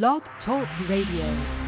Blog Talk Radio.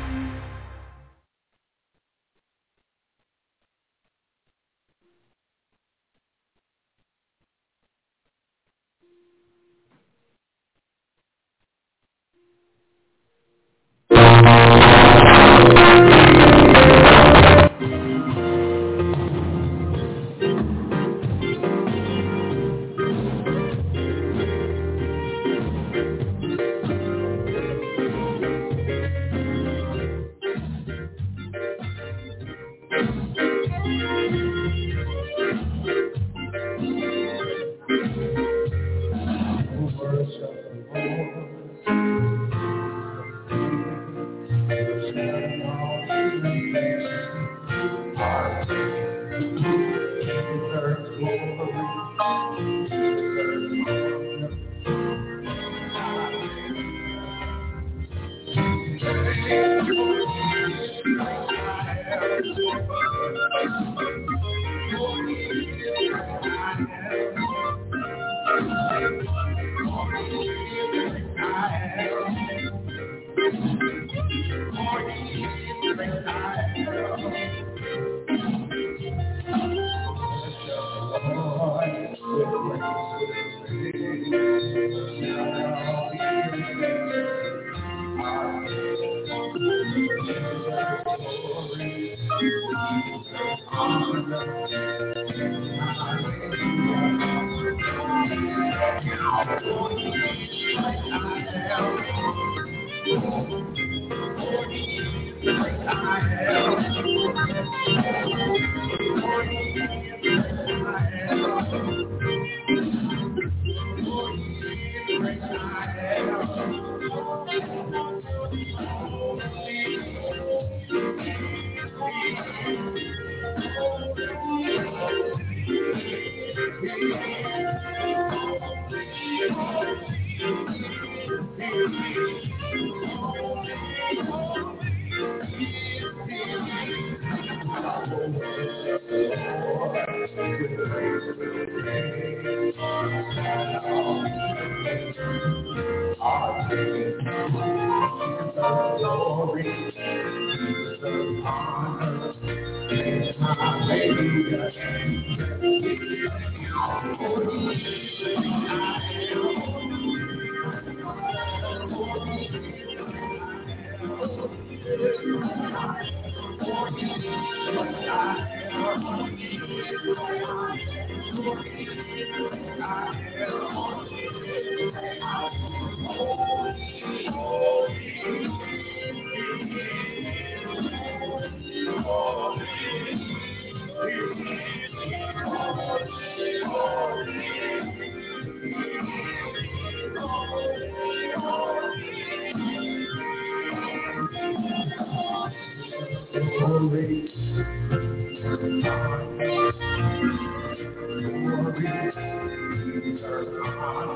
Thank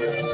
you.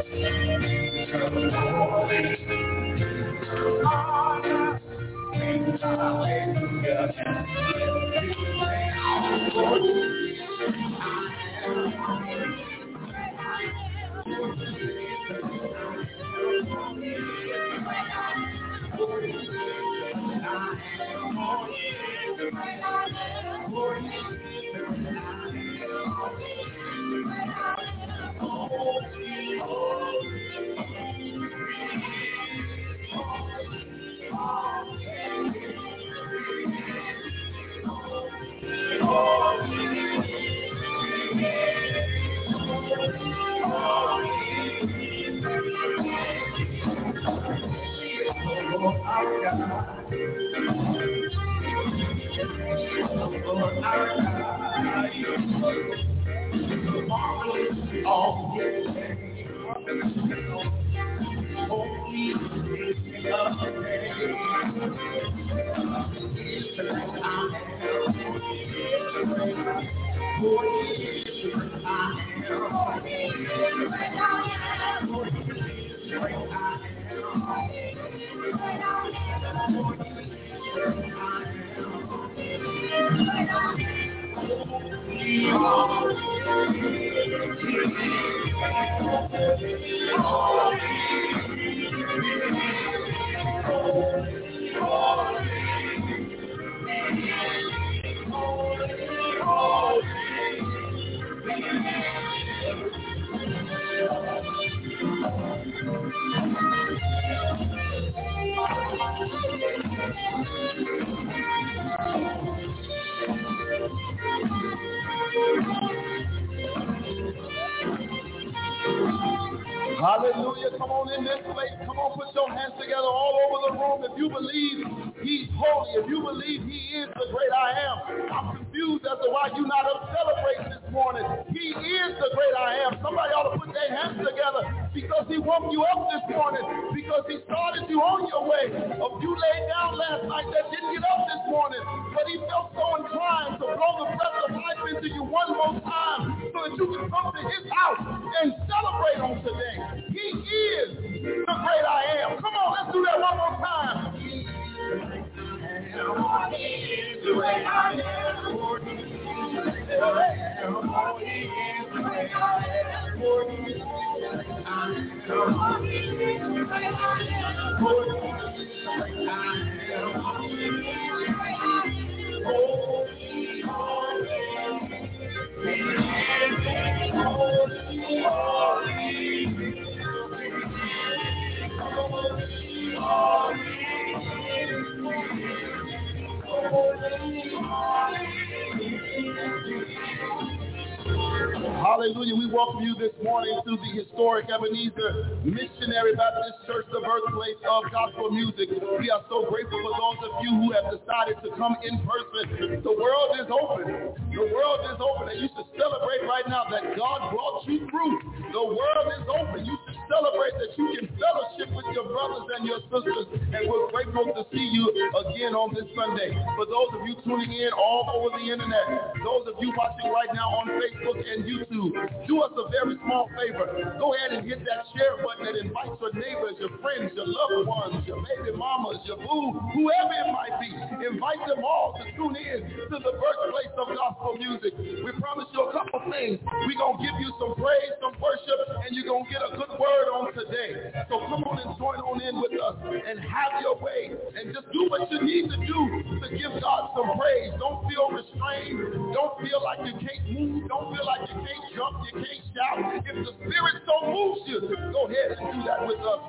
Hallelujah. We welcome you this morning to the historic Ebenezer Missionary Baptist Church, the birthplace of gospel music. We are so grateful for those of you who have decided to come in person. The world is open. The world is open and you should celebrate right now that God brought you through. The world is open. You celebrate that you can fellowship with your brothers and your sisters and we're grateful to see you again on this Sunday. For those of you tuning in all over the internet, those of you watching right now on Facebook and YouTube, do us a very small favor. Go ahead and hit that share button that invites your neighbors, your friends, your loved ones, your baby mamas, your boo, whoever it might be. Invite them all to tune in to the birthplace of gospel music. We promise you a couple things. We're going to give you some praise, some worship, and you're going to get a good word on today. So come on and join on in with us and have your way and just do what you need to do to give God some praise. Don't feel restrained. Don't feel like you can't move. Don't feel like you can't jump, you can't shout. If the Spirit so moves you, go ahead and do that with us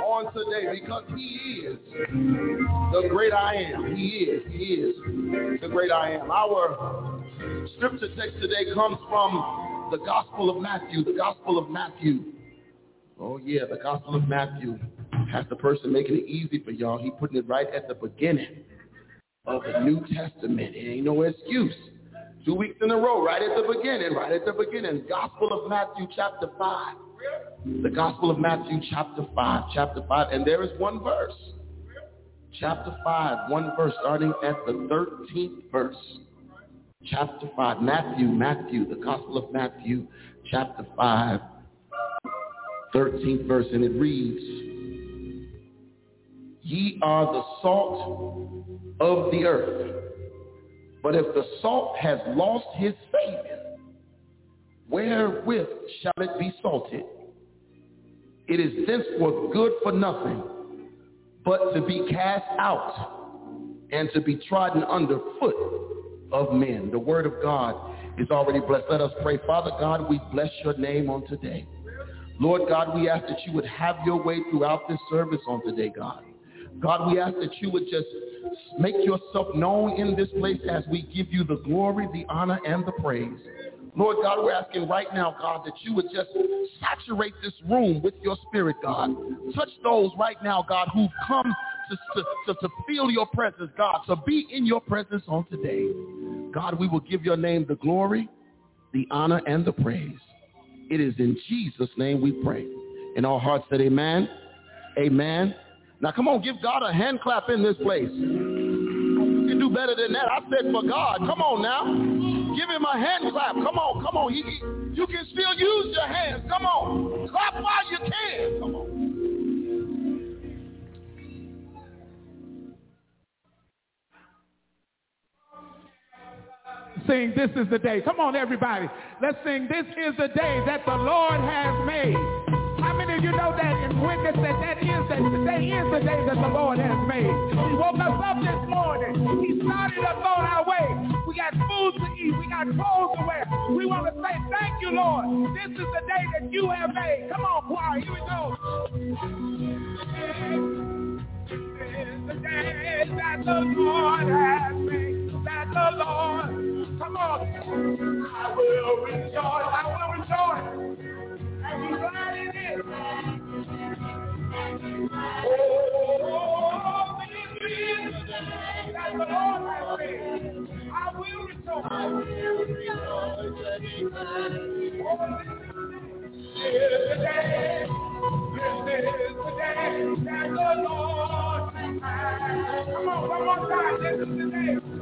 on today because He is the great I am. He is, He is the great I am. Our scripture text today comes from the Gospel of Matthew, the Gospel of Matthew. Oh yeah, the Gospel of Matthew. has the person making it easy for y'all. He putting it right at the beginning of the New Testament. It ain't no excuse. Two weeks in a row, right at the beginning, right at the beginning. Gospel of Matthew chapter 5. The Gospel of Matthew chapter 5, chapter 5. And there is one verse. Chapter 5, one verse starting at the 13th verse. Chapter 5, Matthew, Matthew, the Gospel of Matthew, chapter 5, 13th verse. And it reads, Ye are the salt of the earth. But if the salt has lost his savor, wherewith shall it be salted? It is thenceforth good for nothing, but to be cast out and to be trodden under foot of men. The word of God is already blessed. Let us pray. Father God, we bless your name on today. Lord God, we ask that you would have your way throughout this service on today, God. God, we ask that you would just make yourself known in this place as we give you the glory, the honor, and the praise. Lord God, we're asking right now, God, that you would just saturate this room with your spirit, God. Touch those right now, God, who've come to, to, to, feel your presence, God, to be in your presence on today. God, we will give your name the glory, the honor, and the praise. It is in Jesus' name we pray. And all hearts said amen, amen. Now come on, give God a hand clap in this place. You can do better than that. I said for God. Come on now. Give him a hand clap. Come on, come on. He, you can still use your hands. Come on. Clap while you can. Come on. Sing, this is the day. Come on, everybody. Let's sing, this is the day that the Lord has made. How many of you know that and witness that that is the today is the day that the Lord has made? He woke us up this morning. He started us on our way. We got food to eat. We got clothes to wear. We want to say thank you, Lord. This is the day that you have made. Come on, choir. Here we go. This is the day that the Lord has made. That the Lord. Lord. I will rejoice. I will rejoice. And be glad in it. Oh, believe that the Lord has made. I will rejoice. I will rejoice. Oh, this is the day. This is the day that the Lord has made. Come on, one more time. This is the day.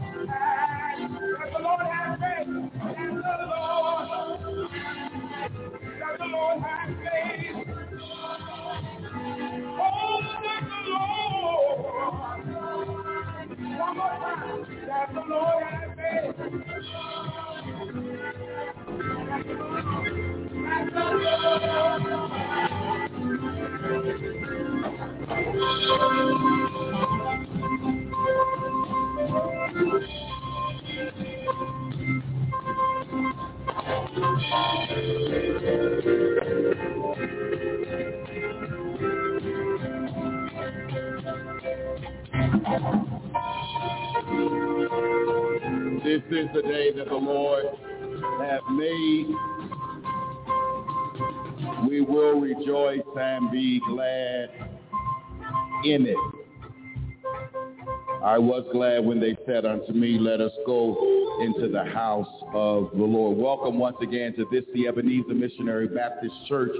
rejoice. I will rejoice. And be glad in it. I was glad when they said unto me, let us go into the house of the Lord. Welcome once again to this, the Ebenezer Missionary Baptist Church.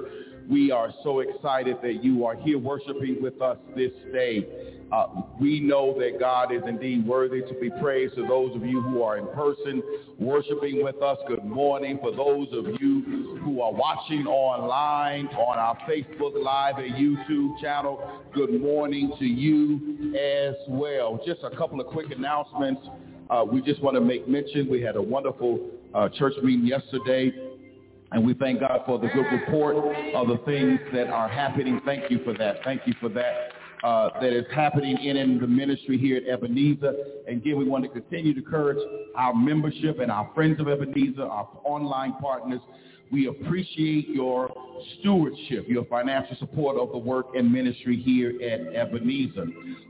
We are so excited that you are here worshiping with us this day. Uh, we know that God is indeed worthy to be praised. To those of you who are in person worshiping with us, good morning. For those of you who are watching online on our Facebook Live and YouTube channel, good morning to you as well. Just a couple of quick announcements. Uh, we just want to make mention. We had a wonderful uh, church meeting yesterday. And we thank God for the good report of the things that are happening. Thank you for that. Thank you for that uh, that is happening in, in the ministry here at Ebenezer. And again, we want to continue to encourage our membership and our friends of Ebenezer, our online partners. We appreciate your stewardship, your financial support of the work and ministry here at Ebenezer.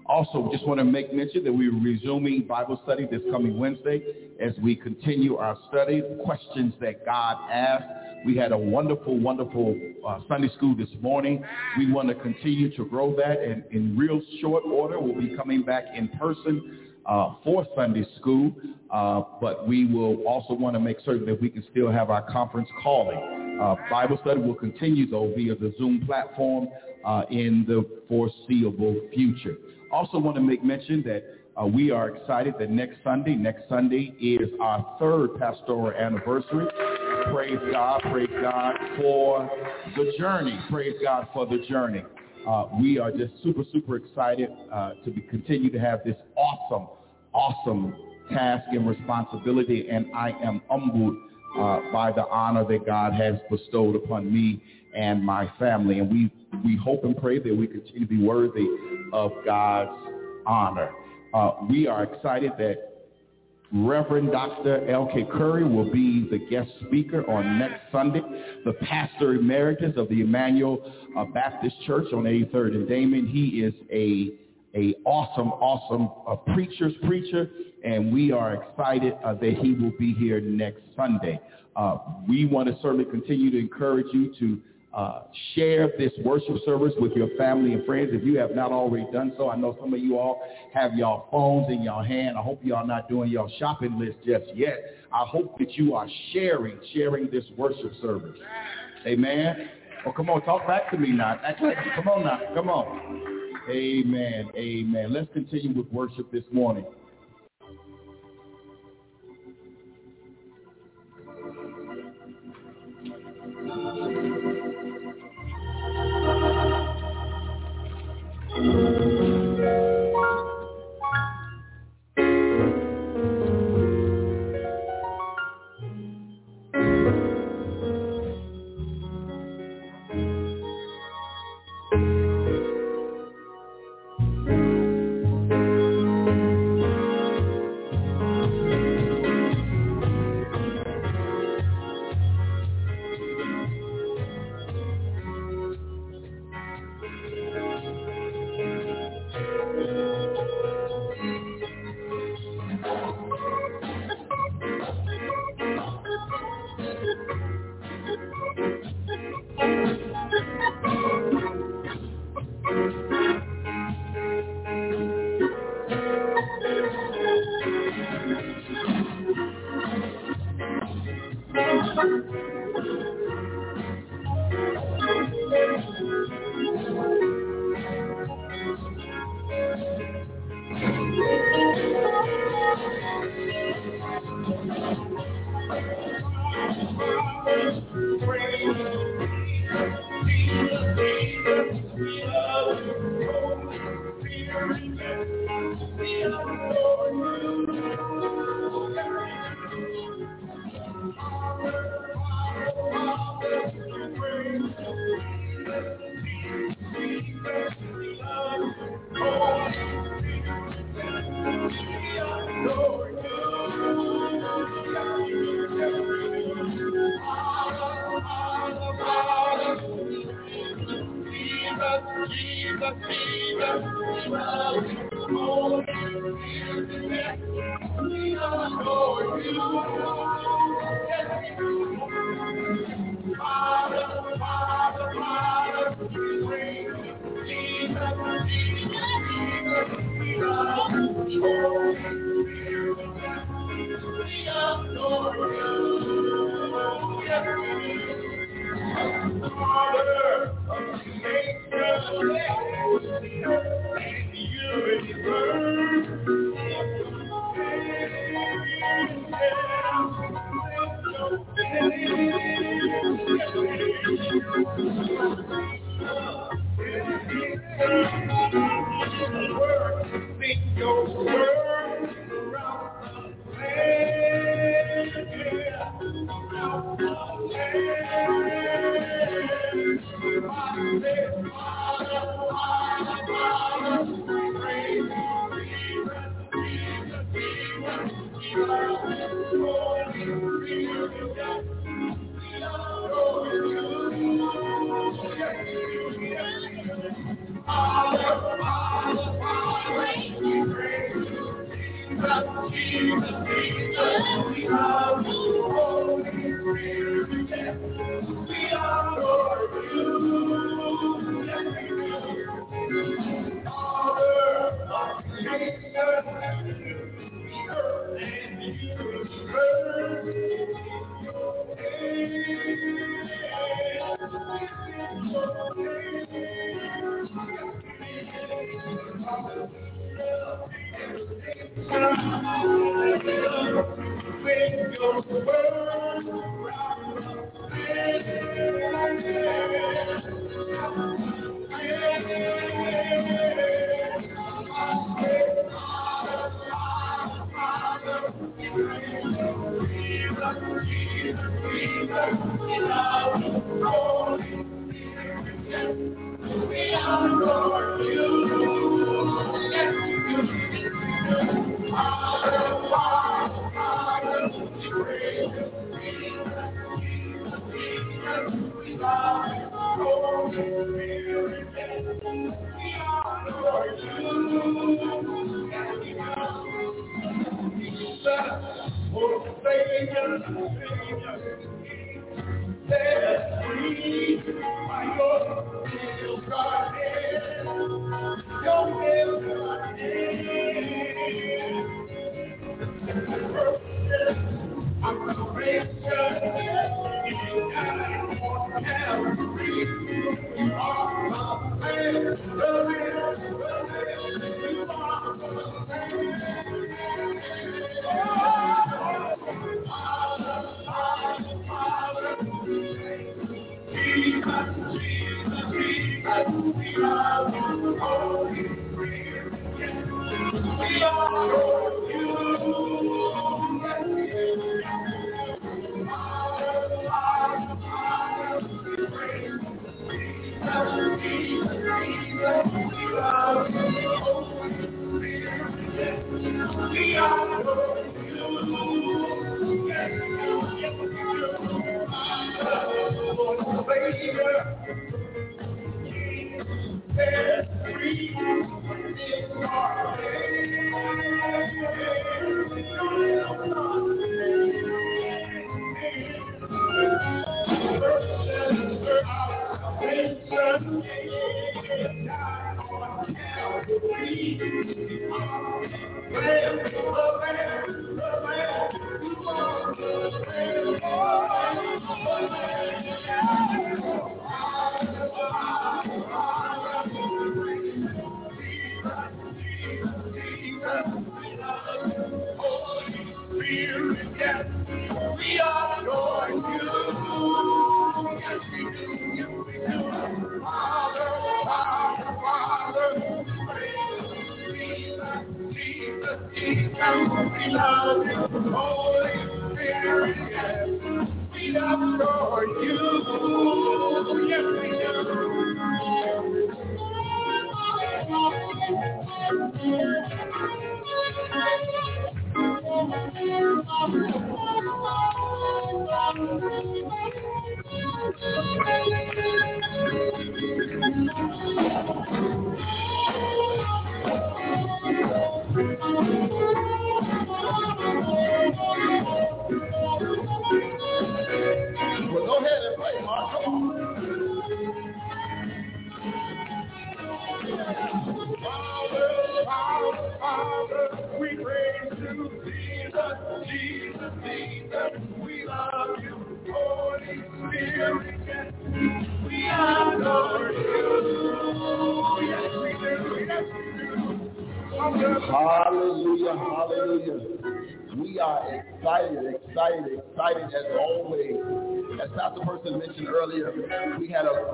Also, just want to make mention that we're resuming Bible study this coming Wednesday as we continue our study, questions that God asked we had a wonderful, wonderful uh, Sunday school this morning. We want to continue to grow that, and in real short order, we'll be coming back in person uh, for Sunday school, uh, but we will also want to make certain that we can still have our conference calling. Uh, Bible study will continue, though, via the Zoom platform uh, in the foreseeable future. Also want to make mention that uh, we are excited that next Sunday, next Sunday is our third pastoral anniversary. Praise God, praise God for the journey. Praise God for the journey. Uh, we are just super, super excited uh, to be, continue to have this awesome, awesome task and responsibility, and I am humbled uh, by the honor that God has bestowed upon me and my family. And we, we hope and pray that we continue to be worthy of God's honor. Uh, we are excited that Reverend Dr. L.K. Curry will be the guest speaker on next Sunday, the pastor emeritus of the Emmanuel uh, Baptist Church on 83rd and Damen. He is a a awesome, awesome uh, preacher's preacher, and we are excited uh, that he will be here next Sunday. Uh, we want to certainly continue to encourage you to uh, share this worship service with your family and friends if you have not already done so. I know some of you all have your phones in your hand. I hope are not doing your shopping list just yet. I hope that you are sharing, sharing this worship service. Amen. Oh, come on, talk back to me now. Come on now. Come on. Amen. Amen. Let's continue with worship this morning.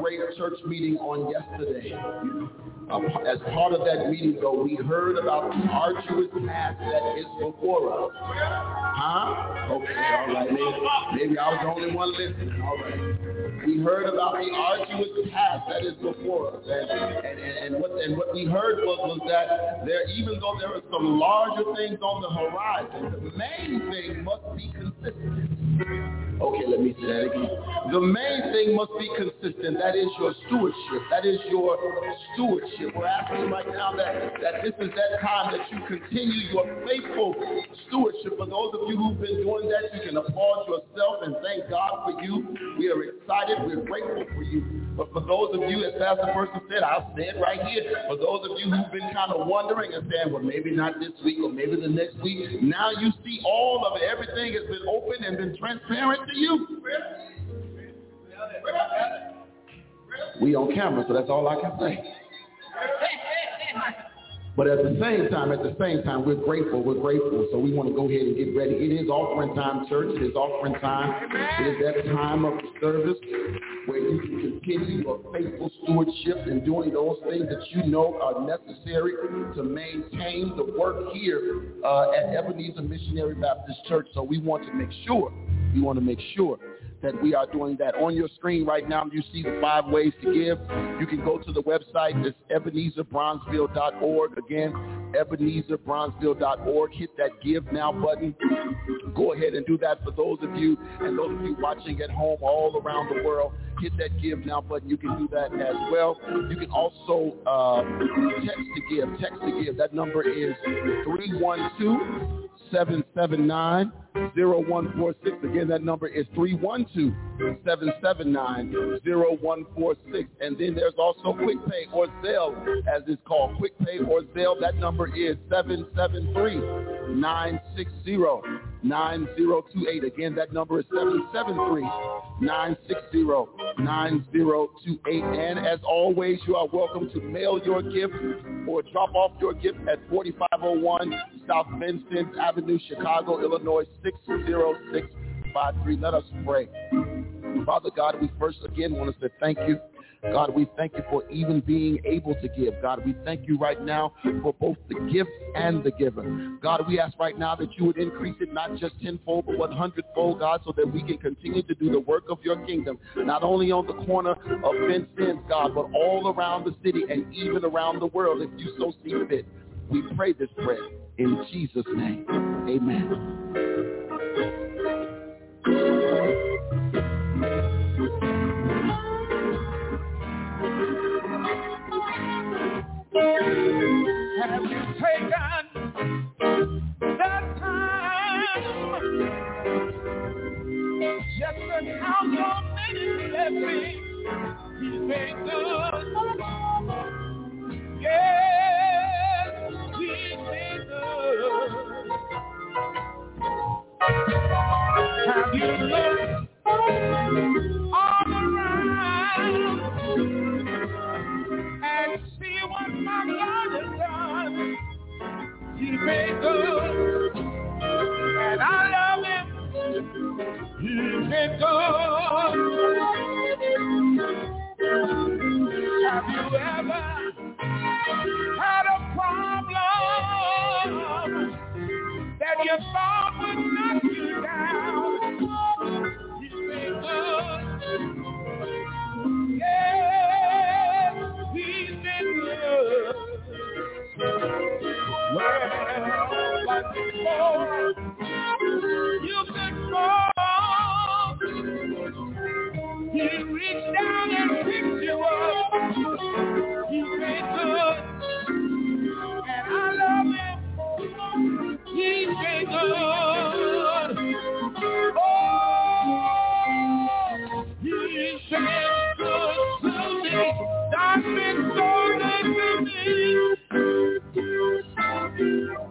great church meeting on yesterday. Uh, as part of that meeting, though, we heard about the arduous task that is before us. Huh? Okay, all right. Maybe, maybe I was the only one listening. All right. We heard about the arduous task that is before us. And, and, and, and, what, and what we heard was, was that there, even though there are some larger things on the horizon, the main thing must be consistent. Okay, let me say that again. The main thing must be consistent. That is your stewardship. That is your stewardship. We're asking right now that, that this is that time that you continue your faithful stewardship. For those of you who've been doing that, you can applaud yourself and thank God for you. We are excited. We're grateful for you. But for those of you, as Pastor Person said, I'll say it right here. For those of you who've been kind of wondering and saying, well, maybe not this week or maybe the next week, now you see all of it. Everything has been open and been transparent to you? We on camera, so that's all I can say. But at the same time, at the same time, we're grateful. We're grateful. So we want to go ahead and get ready. It is offering time, church. It is offering time. It is that time of service where you can continue your faithful stewardship and doing those things that you know are necessary to maintain the work here uh, at Ebenezer Missionary Baptist Church. So we want to make sure, we want to make sure that we are doing that. On your screen right now, you see the five ways to give. You can go to the website. It's ebenezerbronzeville.org. Again, ebenezerbronzeville.org. Hit that Give Now button. Go ahead and do that for those of you and those of you watching at home all around the world. Hit that Give Now button. You can do that as well. You can also uh, text to give. Text to give. That number is 312 779 0146. Again, that number is 312-779-0146. And then there's also QuickPay or Zelle, as it's called. QuickPay or Zelle, that number is 773-960-9028. Again, that number is 773-960-9028. And as always, you are welcome to mail your gift or drop off your gift at 4501 South Vincennes Avenue, Chicago, Illinois 60653. Let us pray. Father God, we first again want to say thank you. God, we thank you for even being able to give. God, we thank you right now for both the gift and the giver. God, we ask right now that you would increase it not just tenfold, but one hundredfold, God, so that we can continue to do the work of your kingdom, not only on the corner of Vincennes, God, but all around the city and even around the world if you so see fit. We pray this prayer in Jesus' name. Amen. Have you taken time just blessings? He's been good. Yes, Have you looked all around and what my God has done? Been good, and I love him. Been good. Have you ever had a problem that you thought would knock you down? He's been good. He's been good. Well, but before you could fall, he reached down and picked you up. He's been good, and I love him. He's good. Oh, good me.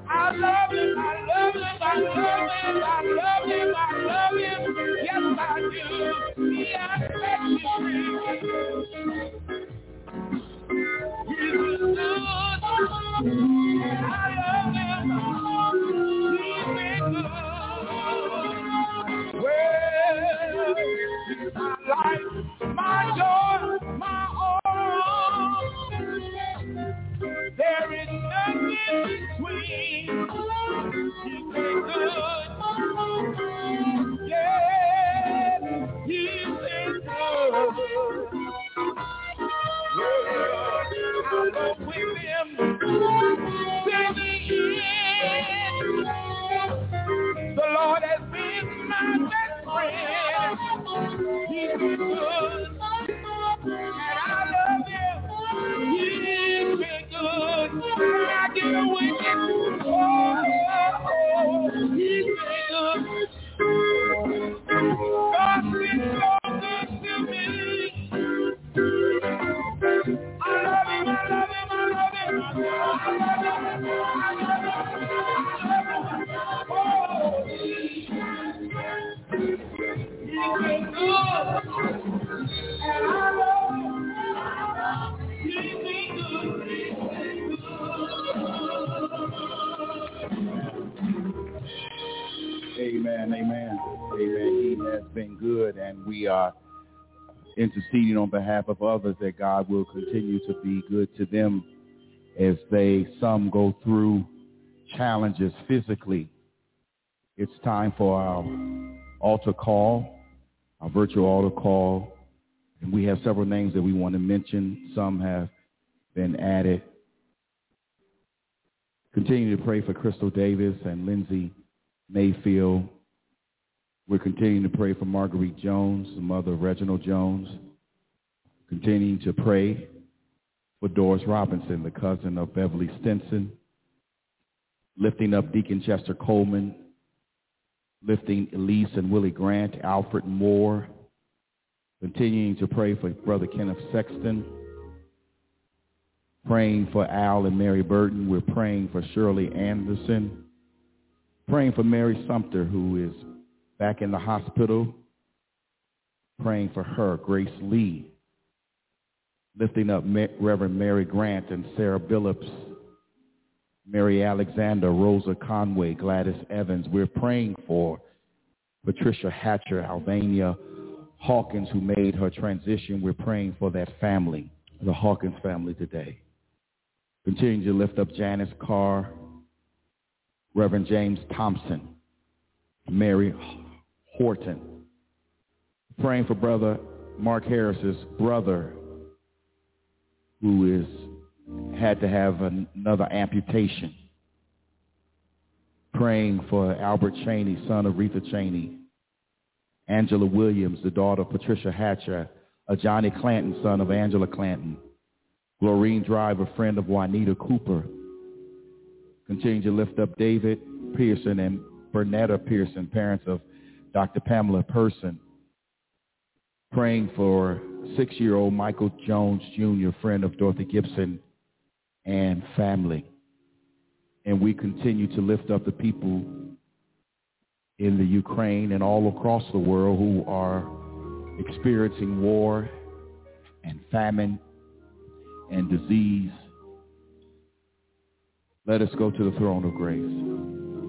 I love him, I love him, I love him, I love him, I love him. Yes, I do. He's good. My life, my joy, my all. There is nothing between. Good. Good. I till the end. The Lord has been my I get. Oh, oh, interceding on behalf of others that God will continue to be good to them as they, some go through challenges physically. It's time for our altar call. our virtual altar call. And we have several names that we want to mention. Some have been added. Continue to pray for Crystal Davis and Lindsay Mayfield. We're continuing to pray for Marguerite Jones, the mother of Reginald Jones. Continuing to pray for Doris Robinson, the cousin of Beverly Stinson. Lifting up Deacon Chester Coleman. Lifting Elise and Willie Grant, Alfred Moore. Continuing to pray for Brother Kenneth Sexton praying for Al and Mary Burton. We're praying for Shirley Anderson. Praying for Mary Sumter, who is back in the hospital. Praying for her, Grace Lee. Lifting up Reverend Mary Grant and Sarah Billups. Mary Alexander, Rosa Conway, Gladys Evans. We're praying for Patricia Hatcher, Albania Hawkins, who made her transition. We're praying for that family, the Hawkins family today. Continue to lift up Janice Carr, Reverend James Thompson, Mary Horton. Praying for Brother Mark Harris's brother who is had to have another amputation. Praying for Albert Cheney, son of Retha Cheney. Angela Williams, the daughter of Patricia Hatcher, a Johnny Clanton, son of Angela Clanton. Glorine Driver, friend of Juanita Cooper. Continue to lift up David Pearson and Bernetta Pearson, parents of Dr. Pamela Person. Praying for six-year-old Michael Jones Jr., friend of Dorothy Gibson and family. And we continue to lift up the people in the Ukraine and all across the world who are experiencing war and famine and disease. Let us go to the throne of grace.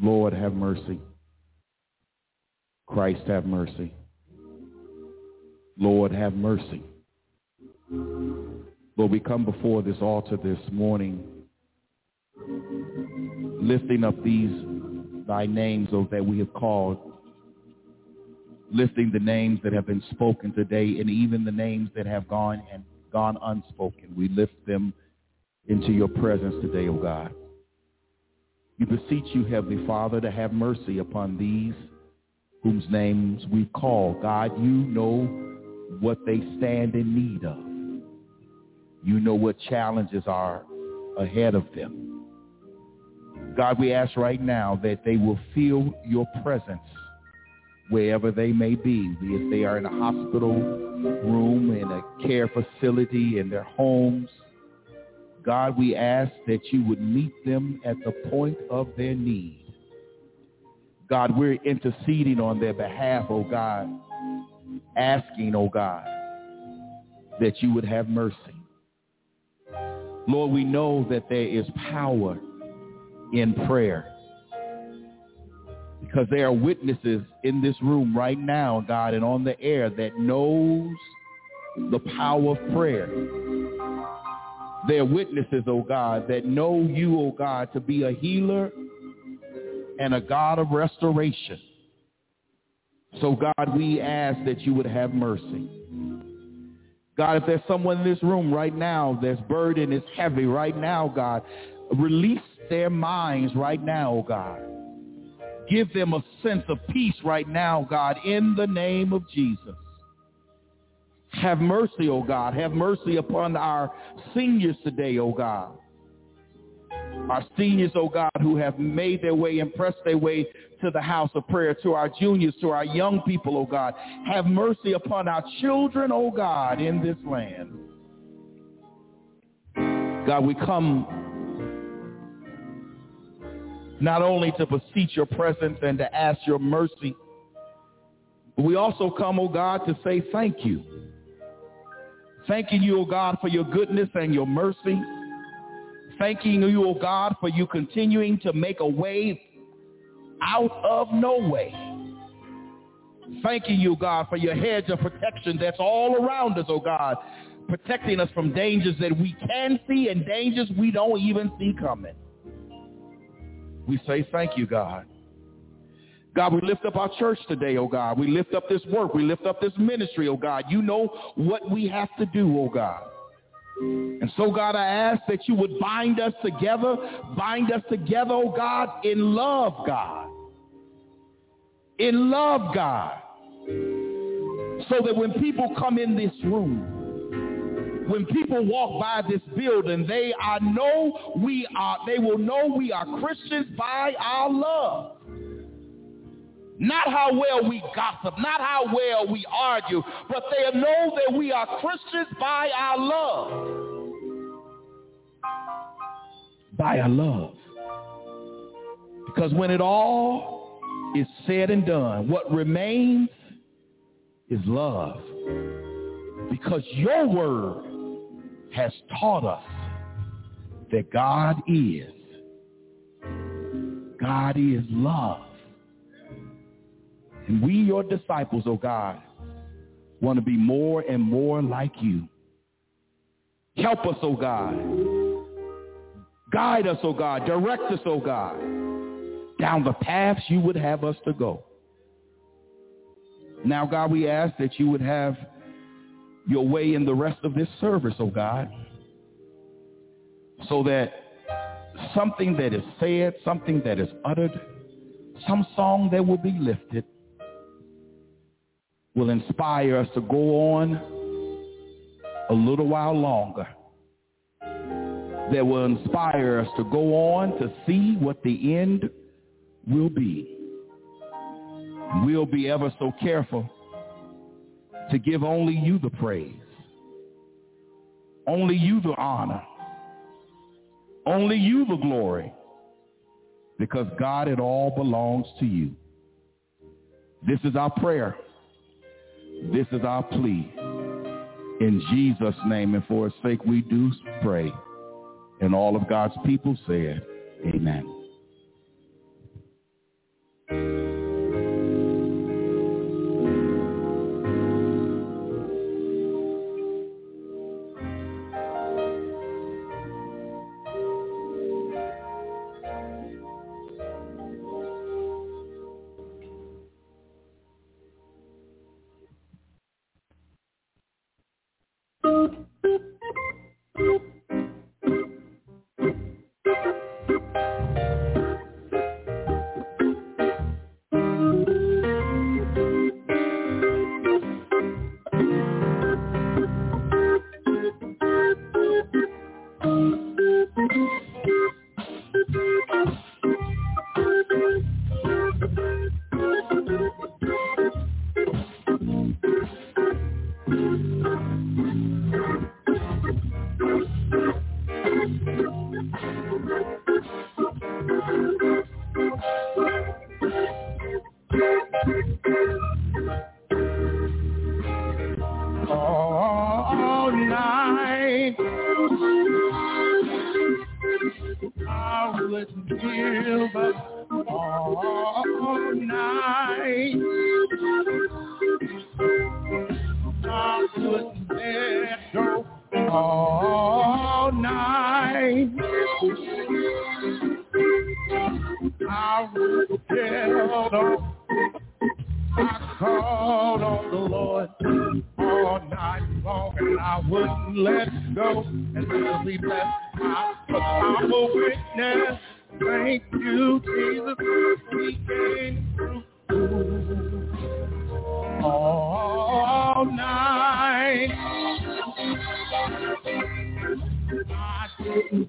Lord, have mercy. Christ, have mercy. Lord, have mercy. Lord, we come before this altar this morning, lifting up these thy names, oh, that we have called lifting the names that have been spoken today and even the names that have gone and gone unspoken. We lift them into your presence today, O God. We beseech you, Heavenly Father, to have mercy upon these whose names we call. God, you know what they stand in need of. You know what challenges are ahead of them. God, we ask right now that they will feel your presence wherever they may be, it they are in a hospital room, in a care facility, in their homes. God, we ask that you would meet them at the point of their need. God, we're interceding on their behalf, oh God, asking, oh God, that you would have mercy. Lord, we know that there is power in prayer because there are witnesses in this room right now, God, and on the air that knows the power of prayer. There are witnesses, oh God, that know you, oh God, to be a healer and a God of restoration. So God, we ask that you would have mercy. God, if there's someone in this room right now that's burden is heavy right now, God, release their minds right now, God. Give them a sense of peace right now, God, in the name of Jesus. Have mercy, O God. Have mercy upon our seniors today, O God. Our seniors, O God, who have made their way and pressed their way to the house of prayer, to our juniors, to our young people, O God. Have mercy upon our children, O God, in this land. God, we come not only to beseech your presence and to ask your mercy, we also come, oh God, to say thank you. Thanking you, oh God, for your goodness and your mercy. Thanking you, oh God, for you continuing to make a way out of no way. Thanking you, God, for your hedge of protection that's all around us, oh God, protecting us from dangers that we can see and dangers we don't even see coming. We say thank you, God. God, we lift up our church today, oh God. We lift up this work. We lift up this ministry, oh God. You know what we have to do, oh God. And so, God, I ask that you would bind us together, bind us together, oh God, in love, God. In love, God. So that when people come in this room, when people walk by this building, they are know we are, they will know we are Christians by our love. Not how well we gossip, not how well we argue, but they know that we are Christians by our love. By our love. Because when it all is said and done, what remains is love. Because your word has taught us that God is. God is love. And we, your disciples, oh God, want to be more and more like you. Help us, oh God. Guide us, oh God. Direct us, oh God, down the paths you would have us to go. Now, God, we ask that you would have your way in the rest of this service, oh God, so that something that is said, something that is uttered, some song that will be lifted will inspire us to go on a little while longer. That will inspire us to go on to see what the end will be. We'll be ever so careful to give only you the praise, only you the honor, only you the glory, because God, it all belongs to you. This is our prayer. This is our plea. In Jesus' name and for his sake we do pray. And all of God's people said, amen.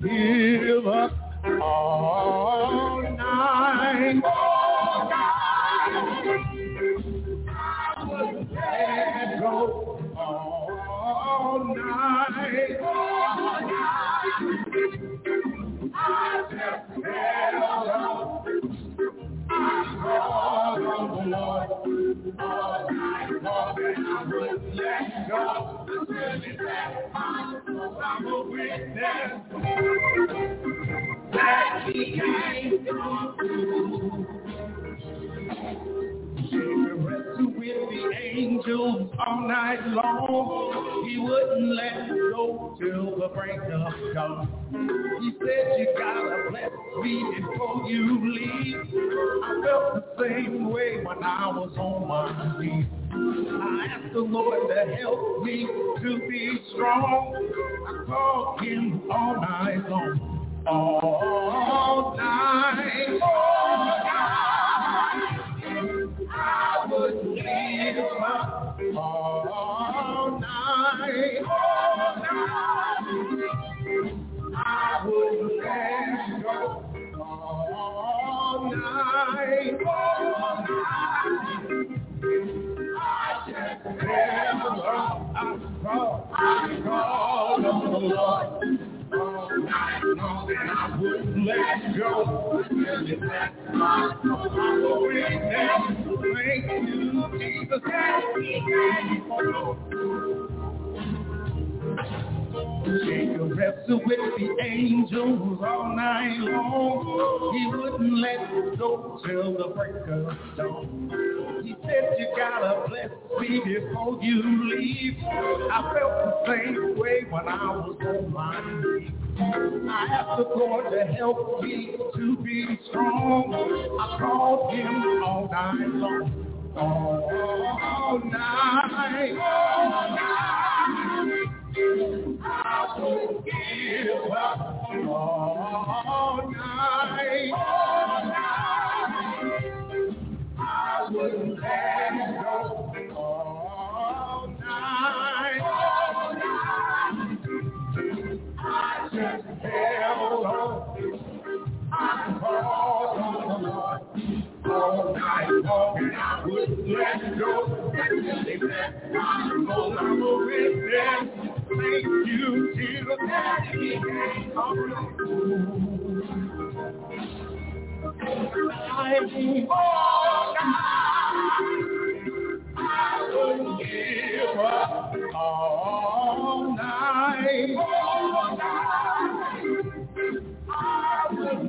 give up all night. night long. He wouldn't let me go till the break of dawn. He said, you gotta bless me before you leave. I felt the same way when I was on my knees. I asked the Lord to help me to be strong. I called him all night long. All night, oh all night. I would up all night, all night. I would all night, all night. I just I call, I call on the Lord. Night long and I wouldn't let go. I will witness, thank you. Jacob wrestled with the angels all night long. He wouldn't let go till the break of dawn. He said, you gotta bless me before you leave. I felt the same way when I was on my knees. I asked the Lord to help me to be strong. I called him all night long. All night, all night. I will give up all night, all night. I let go all night, all night. I just held on. I called on the Lord all night long and I wouldn't let go. Until they said, I'm going to witness. Thank you, Jesus. I all night. I would give up all night. All night.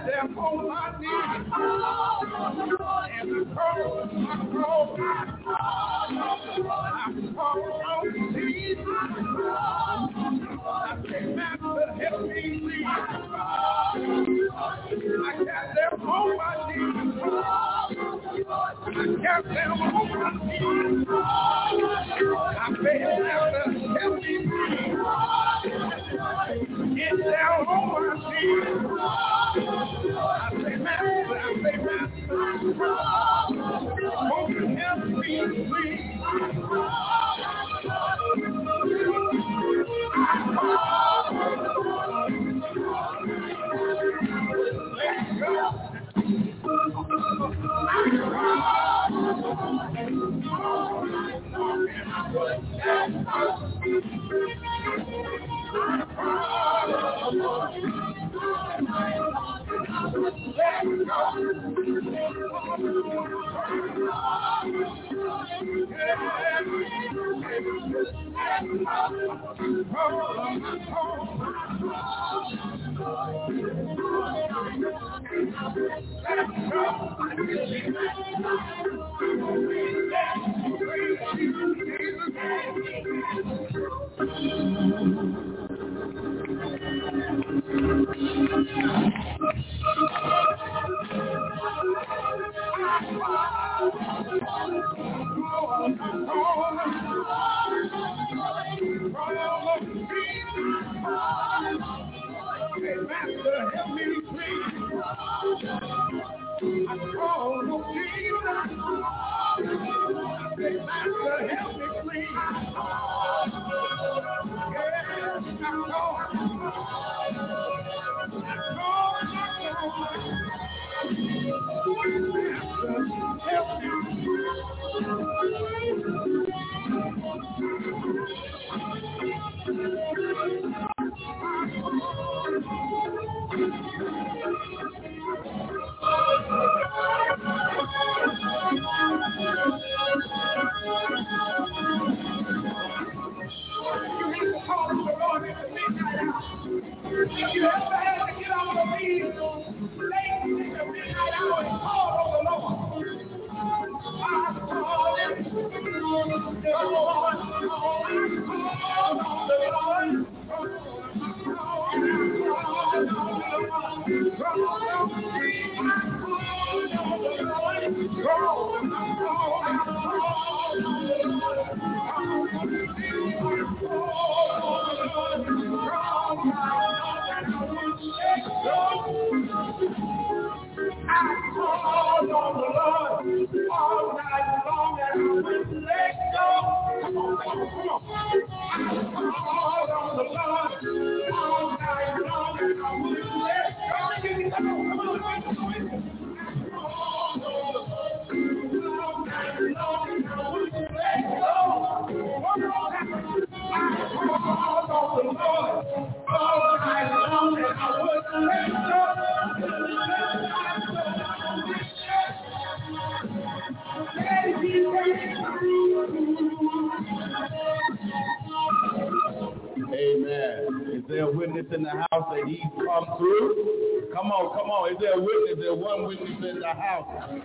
them on my knees. And I called, I'm a a man,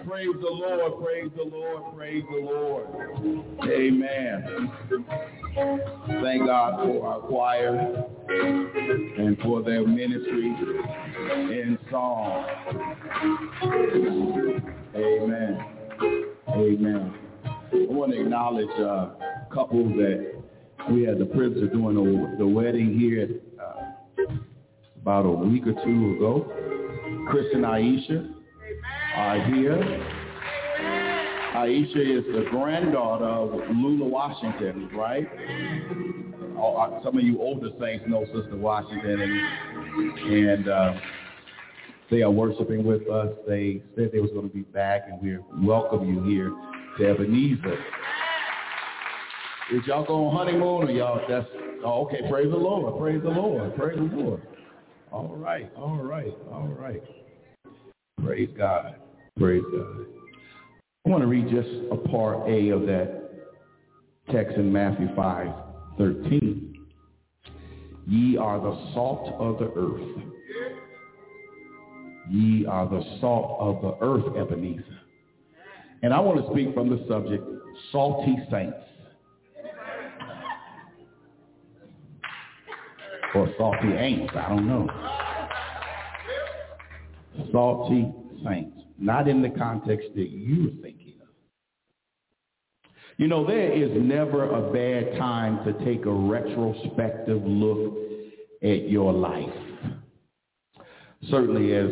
Praise the Lord, praise the Lord, praise the Lord. Amen. Thank God for our choir and for their ministry in song. Amen. Amen. I want to acknowledge a couple that we had the privilege of doing the, the wedding here uh, about a week or two ago. Chris and Aisha are here. Aisha is the granddaughter of Lula Washington, right? Oh, some of you older saints know Sister Washington, and, and uh, they are worshiping with us. They said they was going to be back, and we welcome you here to Ebenezer. Is y'all going on honeymoon or y'all? That's oh, okay. Praise the Lord. Praise the Lord. Praise the Lord. All right. All right. All right. Praise God. Praise God. I want to read just a part A of that text in Matthew 5, 13. Ye are the salt of the earth. Ye are the salt of the earth, Ebenezer. And I want to speak from the subject, salty saints. Or salty ain'ts, I don't know. Salty saints not in the context that you're thinking of. You know, there is never a bad time to take a retrospective look at your life. Certainly as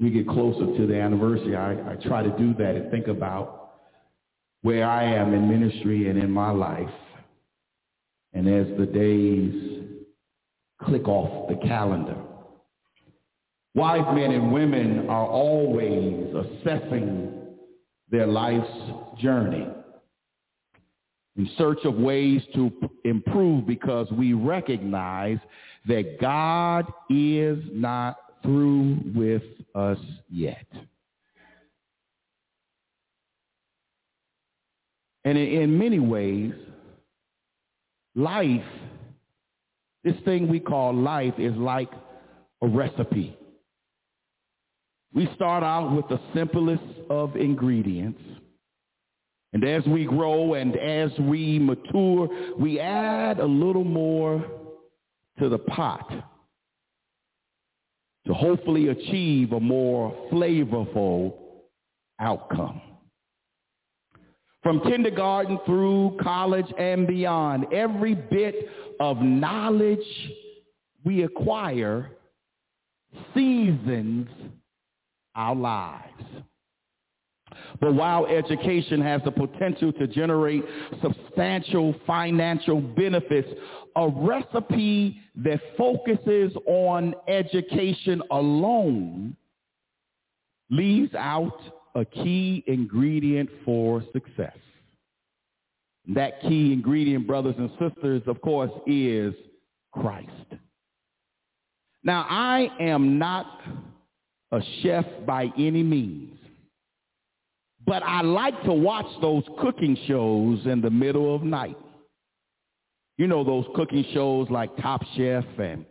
we get closer to the anniversary, I, I try to do that and think about where I am in ministry and in my life. And as the days click off the calendar, Wise men and women are always assessing their life's journey in search of ways to improve because we recognize that God is not through with us yet. And in many ways, life, this thing we call life is like a recipe. We start out with the simplest of ingredients. And as we grow and as we mature, we add a little more to the pot to hopefully achieve a more flavorful outcome. From kindergarten through college and beyond, every bit of knowledge we acquire seasons our lives. But while education has the potential to generate substantial financial benefits, a recipe that focuses on education alone leaves out a key ingredient for success. That key ingredient, brothers and sisters, of course, is Christ. Now, I am not a chef by any means. But I like to watch those cooking shows in the middle of night. You know those cooking shows like Top Chef and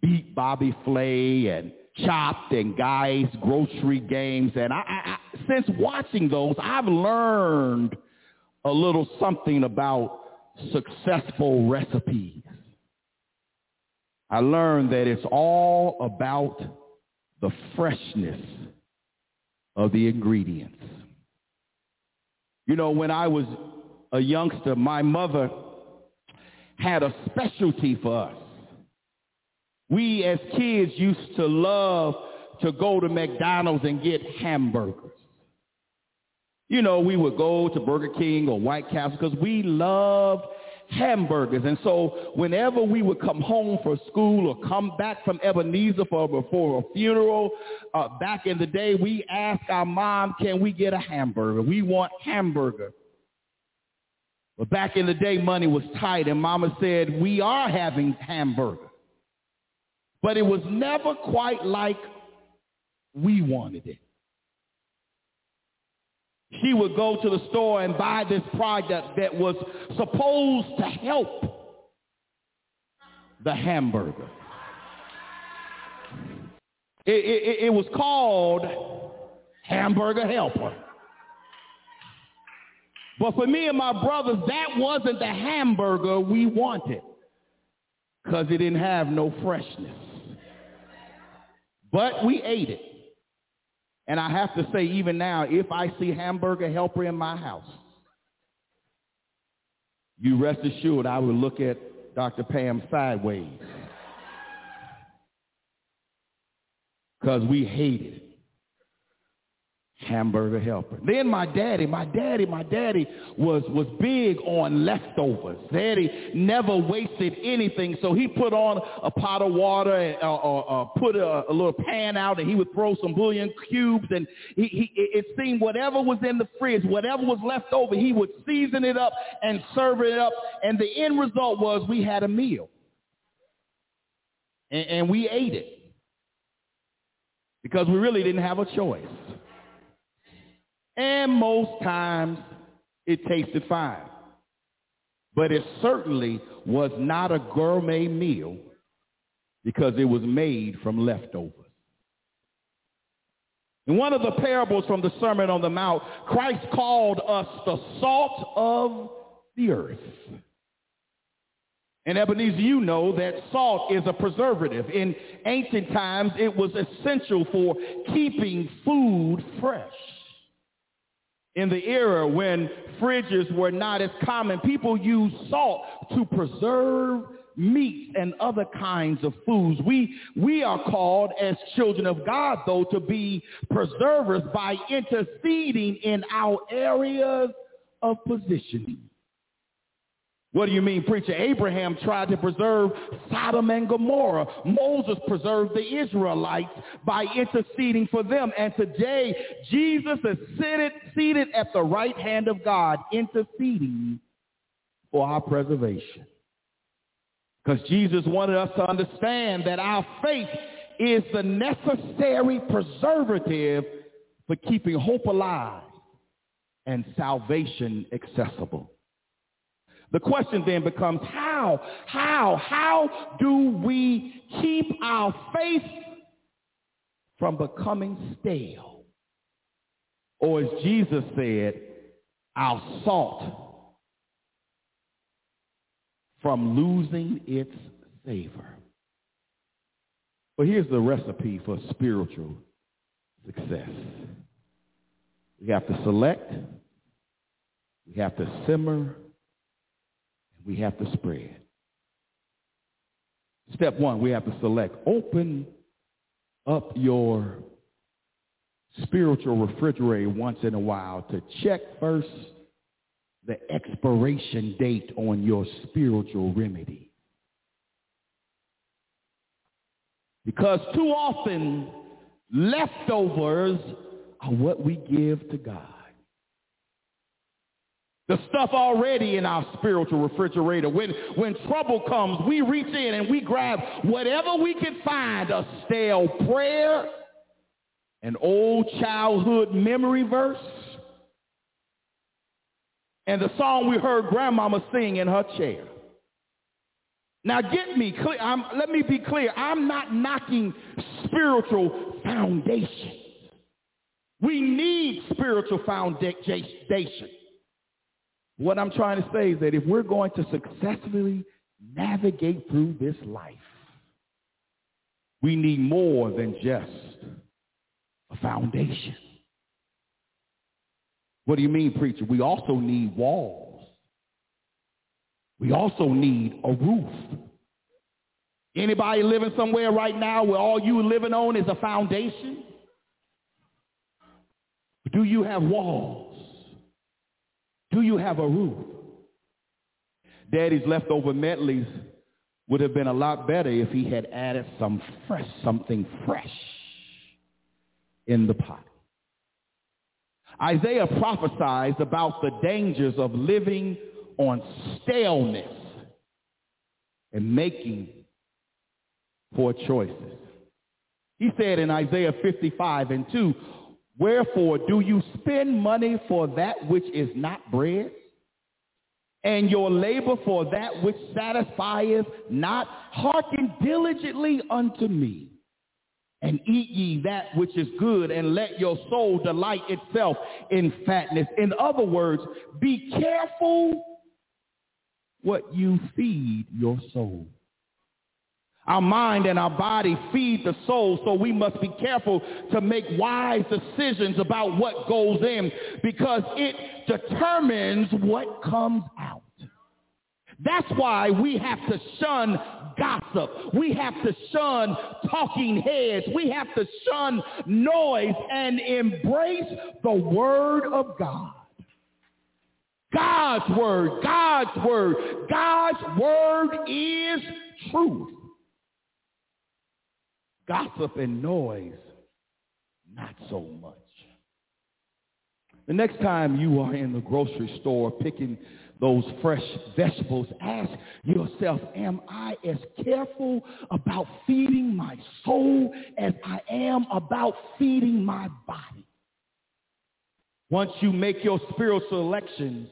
beat Bobby Flay and Chopped and Guys grocery games. And I, I, since watching those, I've learned a little something about successful recipes. I learned that it's all about the freshness of the ingredients. You know, when I was a youngster, my mother had a specialty for us. We as kids used to love to go to McDonald's and get hamburgers. You know, we would go to Burger King or White Castle because we loved hamburgers. And so whenever we would come home from school or come back from Ebenezer for, for a funeral, uh, back in the day, we asked our mom, can we get a hamburger? We want hamburger. But back in the day, money was tight, and mama said, we are having hamburger. But it was never quite like we wanted it she would go to the store and buy this product that was supposed to help the hamburger. It, it, it was called Hamburger Helper. But for me and my brothers, that wasn't the hamburger we wanted because it didn't have no freshness. But we ate it. And I have to say, even now, if I see hamburger helper in my house, you rest assured I will look at Dr. Pam sideways. Because we hate it hamburger helper. Then my daddy, my daddy, my daddy was, was big on leftovers. Daddy never wasted anything. So he put on a pot of water and, uh, or, uh, put a, a, little pan out and he would throw some bouillon cubes and he, he, it seemed whatever was in the fridge, whatever was left over, he would season it up and serve it up. And the end result was we had a meal. and, and we ate it because we really didn't have a choice. And most times it tasted fine. But it certainly was not a gourmet meal because it was made from leftovers. In one of the parables from the Sermon on the Mount, Christ called us the salt of the earth. And Ebenezer, you know that salt is a preservative. In ancient times, it was essential for keeping food fresh in the era when fridges were not as common, people used salt to preserve meats and other kinds of foods. We, we are called as children of God, though, to be preservers by interceding in our areas of positioning. What do you mean, preacher? Abraham tried to preserve Sodom and Gomorrah. Moses preserved the Israelites by interceding for them. And today, Jesus is seated, seated at the right hand of God, interceding for our preservation. Because Jesus wanted us to understand that our faith is the necessary preservative for keeping hope alive and salvation accessible. The question then becomes how, how, how do we keep our faith from becoming stale? Or as Jesus said, our salt from losing its savor. But here's the recipe for spiritual success. We have to select, we have to simmer, we have to spread. Step one, we have to select. Open up your spiritual refrigerator once in a while to check first the expiration date on your spiritual remedy. Because too often, leftovers are what we give to God. The stuff already in our spiritual refrigerator. When, when trouble comes, we reach in and we grab whatever we can find, a stale prayer, an old childhood memory verse, and the song we heard grandmama sing in her chair. Now get me clear. I'm, let me be clear. I'm not knocking spiritual foundations. We need spiritual foundation. What I'm trying to say is that if we're going to successfully navigate through this life, we need more than just a foundation. What do you mean, preacher? We also need walls. We also need a roof. Anybody living somewhere right now where all you living on is a foundation? Do you have walls? Do you have a roof? Daddy's leftover medleys would have been a lot better if he had added some fresh, something fresh in the pot. Isaiah prophesies about the dangers of living on staleness and making poor choices. He said in Isaiah 55 and 2, Wherefore do you spend money for that which is not bread? And your labor for that which satisfieth not? Hearken diligently unto me, and eat ye that which is good, and let your soul delight itself in fatness. In other words, be careful what you feed your soul. Our mind and our body feed the soul, so we must be careful to make wise decisions about what goes in because it determines what comes out. That's why we have to shun gossip. We have to shun talking heads. We have to shun noise and embrace the word of God. God's word, God's word, God's word is truth. Gossip and noise, not so much. The next time you are in the grocery store picking those fresh vegetables, ask yourself, am I as careful about feeding my soul as I am about feeding my body? Once you make your spiritual selections,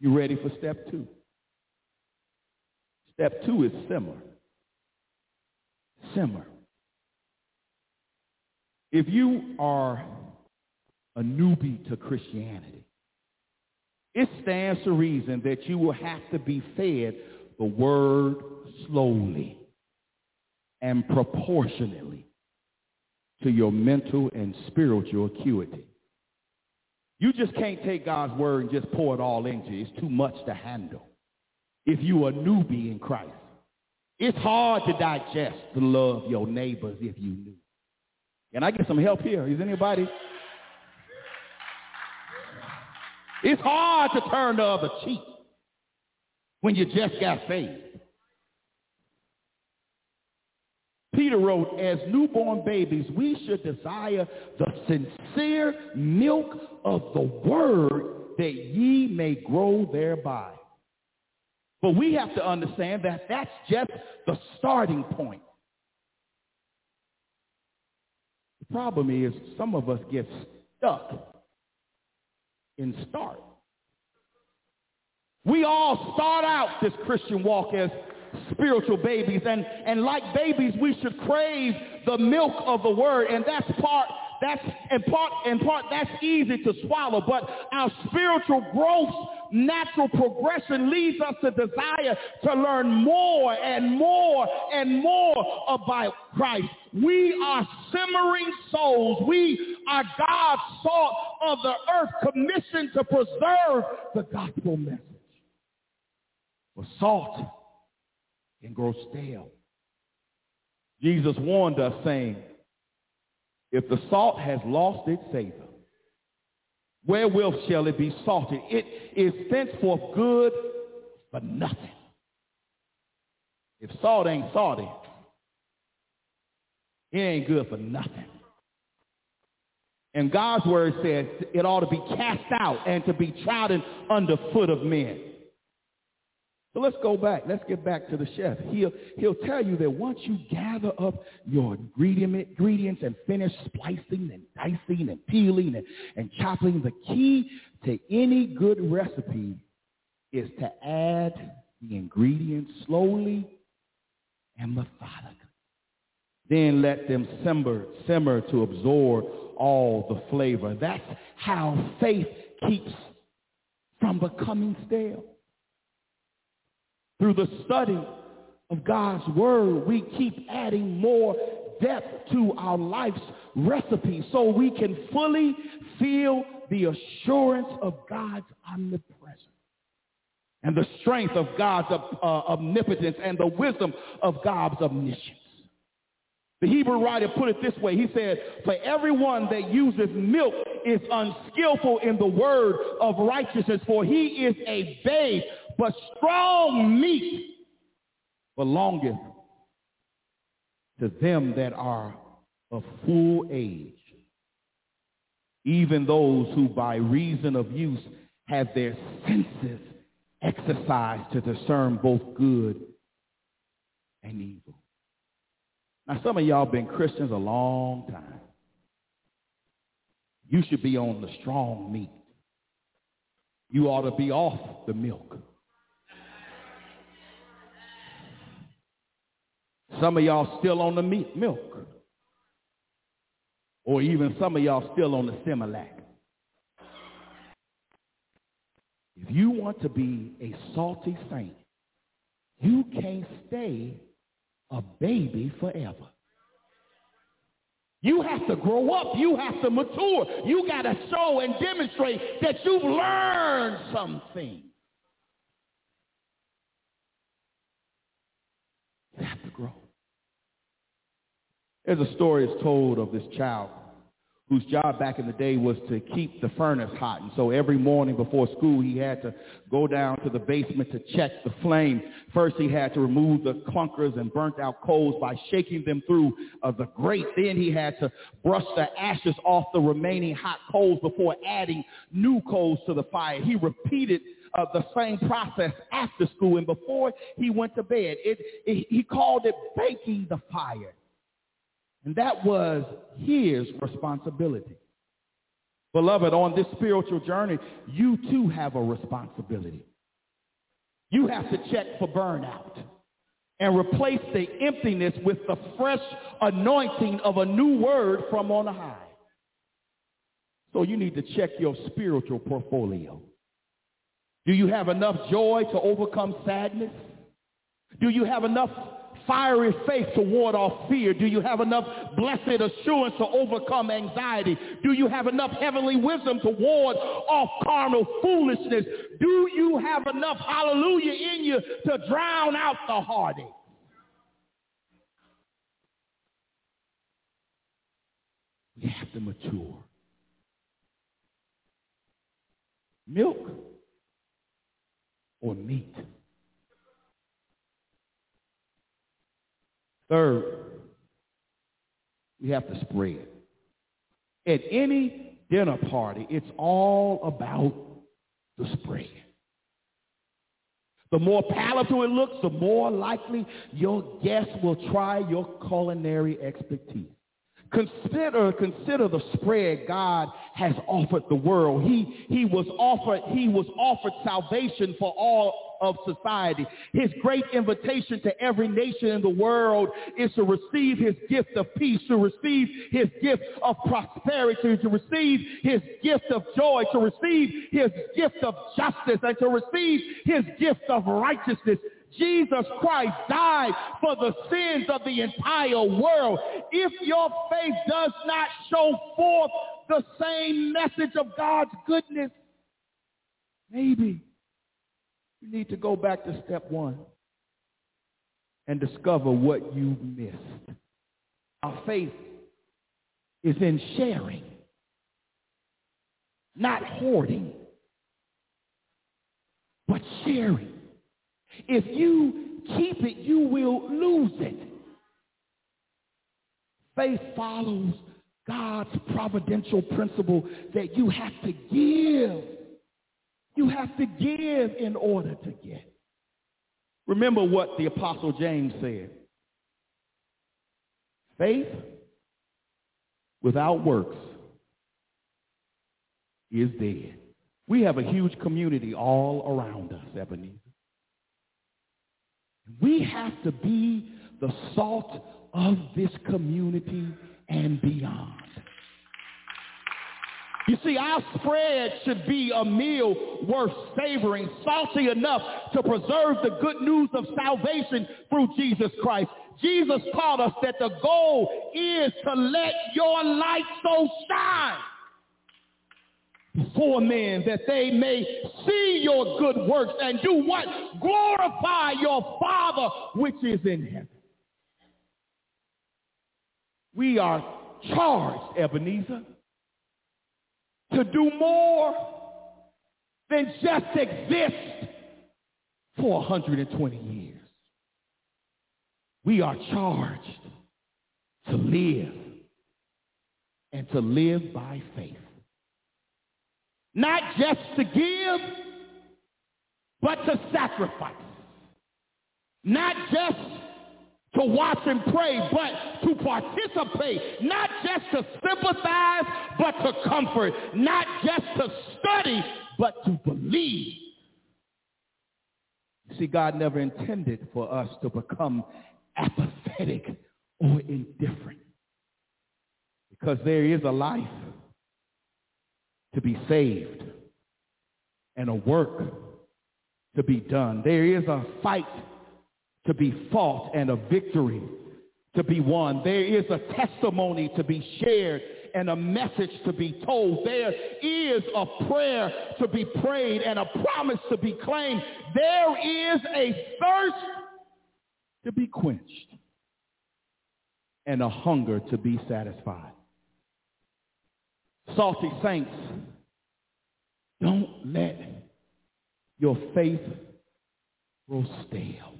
you're ready for step two. Step two is simmer. Simmer. If you are a newbie to Christianity, it stands to reason that you will have to be fed the word slowly and proportionately to your mental and spiritual acuity. You just can't take God's word and just pour it all into you. It's too much to handle if you are a newbie in Christ. It's hard to digest to love your neighbors if you knew. Can I get some help here? Is anybody? It's hard to turn the other cheek when you just got saved. Peter wrote, as newborn babies, we should desire the sincere milk of the word that ye may grow thereby. But we have to understand that that's just the starting point. The problem is some of us get stuck in start. We all start out this Christian walk as spiritual babies. And, and like babies, we should crave the milk of the word. And that's part, that's in part, in part, that's easy to swallow. But our spiritual growth, natural progression leads us to desire to learn more and more and more about Christ. We are simmering souls. We are God's salt of the earth commissioned to preserve the gospel message. For salt can grow stale. Jesus warned us saying, if the salt has lost its savor, wherewith shall it be salted? It is thenceforth good for nothing. If salt ain't salty, it ain't good for nothing. And God's word says it ought to be cast out and to be trodden under foot of men. So let's go back. Let's get back to the chef. He'll, he'll tell you that once you gather up your ingredients and finish splicing and dicing and peeling and, and chopping, the key to any good recipe is to add the ingredients slowly and methodically. Then let them simmer, simmer to absorb all the flavor. That's how faith keeps from becoming stale. Through the study of God's word, we keep adding more depth to our life's recipe so we can fully feel the assurance of God's omnipresence and the strength of God's uh, omnipotence and the wisdom of God's omniscience. The Hebrew writer put it this way. He said, for everyone that uses milk is unskillful in the word of righteousness, for he is a babe, but strong meat belongeth to them that are of full age, even those who by reason of use have their senses exercised to discern both good and evil. Now, some of y'all been Christians a long time. You should be on the strong meat. You ought to be off the milk. Some of y'all still on the meat, milk. Or even some of y'all still on the Similac. If you want to be a salty saint, you can't stay a baby forever. You have to grow up. You have to mature. You got to show and demonstrate that you've learned something. You have to grow. There's a story that's told of this child whose job back in the day was to keep the furnace hot. And so every morning before school, he had to go down to the basement to check the flame. First, he had to remove the clunkers and burnt out coals by shaking them through uh, the grate. Then he had to brush the ashes off the remaining hot coals before adding new coals to the fire. He repeated uh, the same process after school and before he went to bed. It, it, he called it baking the fire. And that was his responsibility. Beloved, on this spiritual journey, you too have a responsibility. You have to check for burnout and replace the emptiness with the fresh anointing of a new word from on high. So you need to check your spiritual portfolio. Do you have enough joy to overcome sadness? Do you have enough fiery faith to ward off fear? Do you have enough blessed assurance to overcome anxiety? Do you have enough heavenly wisdom to ward off carnal foolishness? Do you have enough hallelujah in you to drown out the heartache? We have to mature. Milk or meat? Third, we have to spread. At any dinner party, it's all about the spread. The more palatable it looks, the more likely your guests will try your culinary expertise. Consider, consider the spread God has offered the world. He, he was offered, he was offered salvation for all of society. His great invitation to every nation in the world is to receive his gift of peace, to receive his gift of prosperity, to receive his gift of joy, to receive his gift of justice, and to receive his gift of righteousness. Jesus Christ died for the sins of the entire world. If your faith does not show forth the same message of God's goodness, maybe you need to go back to step one and discover what you missed. Our faith is in sharing, not hoarding, but sharing. If you keep it, you will lose it. Faith follows God's providential principle that you have to give you have to give in order to get. Remember what the Apostle James said. Faith without works is dead. We have a huge community all around us, Ebenezer. We have to be the salt of this community and beyond. You see, our spread should be a meal worth savoring, salty enough to preserve the good news of salvation through Jesus Christ. Jesus taught us that the goal is to let your light so shine before men that they may see your good works and do what? Glorify your Father which is in heaven. We are charged, Ebenezer, to do more than just exist for 120 years. We are charged to live and to live by faith. Not just to give, but to sacrifice. Not just to watch and pray, but to participate, not just to sympathize, but to comfort, not just to study, but to believe. See, God never intended for us to become apathetic or indifferent because there is a life to be saved and a work to be done. There is a fight to be fought and a victory to be won. There is a testimony to be shared and a message to be told. There is a prayer to be prayed and a promise to be claimed. There is a thirst to be quenched and a hunger to be satisfied. Salty saints, don't let your faith grow stale.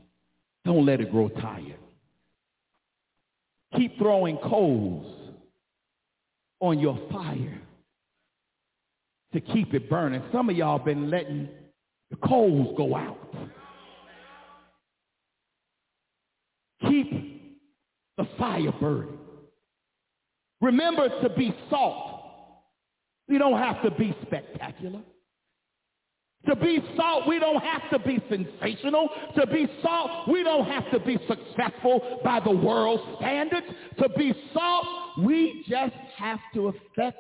Don't let it grow tired. Keep throwing coals on your fire to keep it burning. Some of y'all been letting the coals go out. Keep the fire burning. Remember to be salt. We don't have to be spectacular. To be salt, we don't have to be sensational. To be salt, we don't have to be successful by the world's standards. To be salt, we just have to affect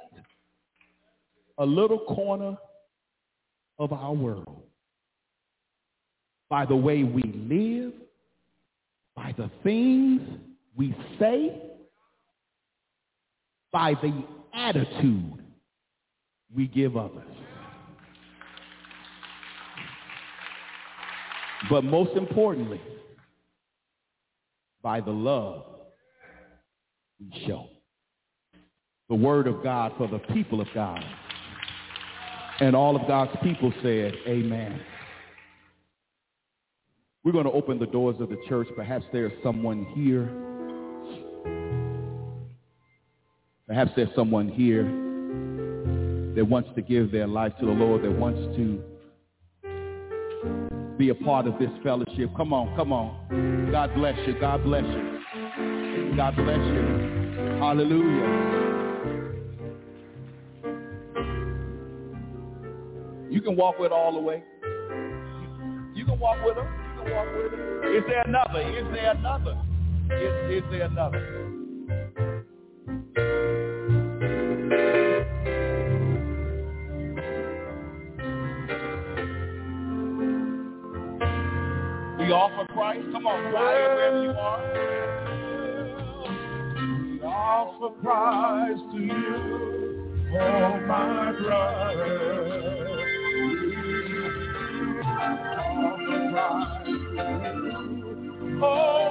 a little corner of our world by the way we live, by the things we say, by the attitude we give others. But most importantly, by the love we show. The word of God for the people of God. And all of God's people said, amen. We're going to open the doors of the church. Perhaps there's someone here. Perhaps there's someone here that wants to give their life to the Lord, that wants to be a part of this fellowship. Come on, come on. God bless you. God bless you. God bless you. Hallelujah. You can walk with all the way. You can walk with them. You can walk with them. Is there another? Is there another? Is, is there another? Christ. Come on, fly wherever you are. We offer Christ to you, oh my brother. We offer Christ to you, oh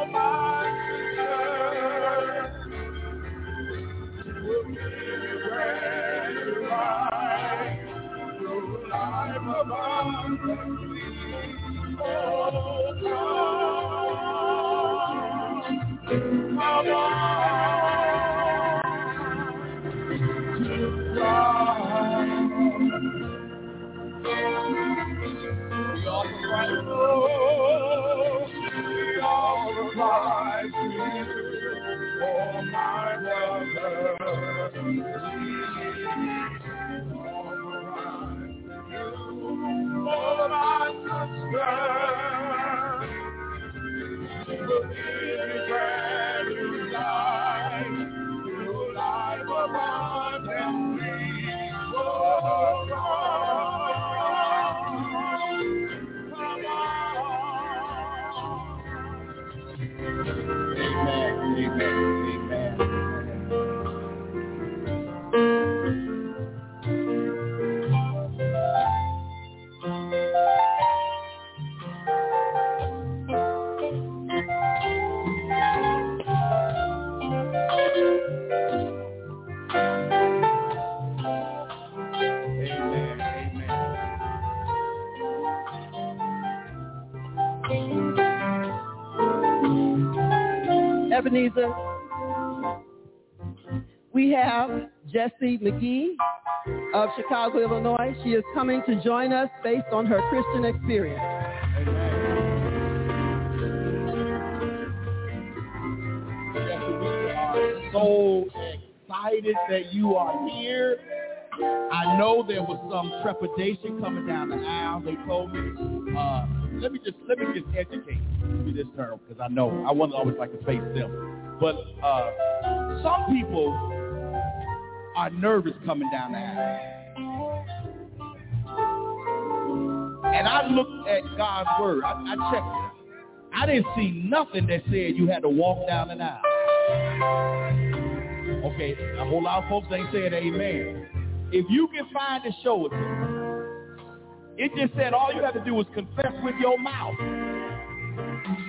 Ebenezer, we have Jessie McGee of Chicago, Illinois. She is coming to join us based on her Christian experience. so excited that you are here. I know there was some trepidation coming down the aisle. They told me. Uh, let me just let me just educate you this term because I know I want to always like to face them. But uh, some people are nervous coming down the aisle. And I looked at God's word. I, I checked it. I didn't see nothing that said you had to walk down an aisle. Okay, a whole lot of folks ain't saying amen. If you can find it, show it to me. It just said all you have to do is confess with your mouth.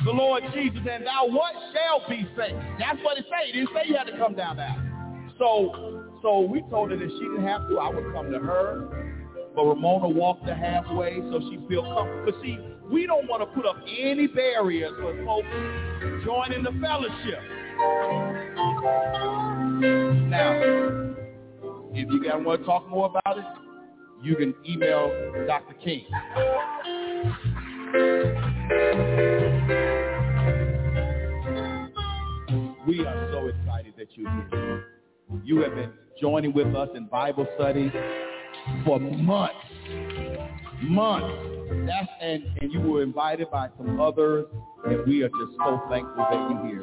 The Lord Jesus, and thou what shall be saved. That's what it said. It didn't say you had to come down there. So, so we told her that she didn't have to. I would come to her. But Ramona walked the halfway so she feel comfortable. But see, we don't want to put up any barriers for folks joining the fellowship. Now, if you guys want to talk more about it, you can email Dr. King. We are so excited that you're here. You have been joining with us in Bible study for months. Months. That's and, and you were invited by some others and we are just so thankful that you're here.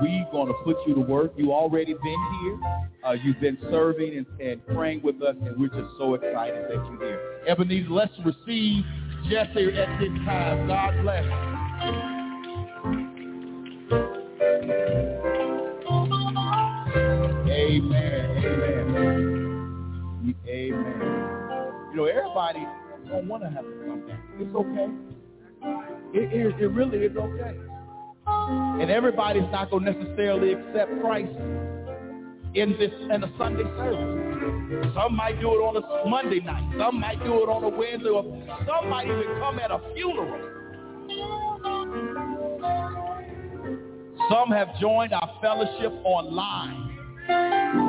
We're going to put you to work. You already been here. Uh, you've been serving and, and praying with us, and we're just so excited that you're here. Ebenezer, let's receive Jesse at this time. God bless. Amen. Amen. Amen. You know, everybody don't want to have to come down. It's okay. It, it, it really is okay. And everybody's not going to necessarily accept Christ in this in a Sunday service. Some might do it on a Monday night. Some might do it on a Wednesday. Or some might even come at a funeral. Some have joined our fellowship online.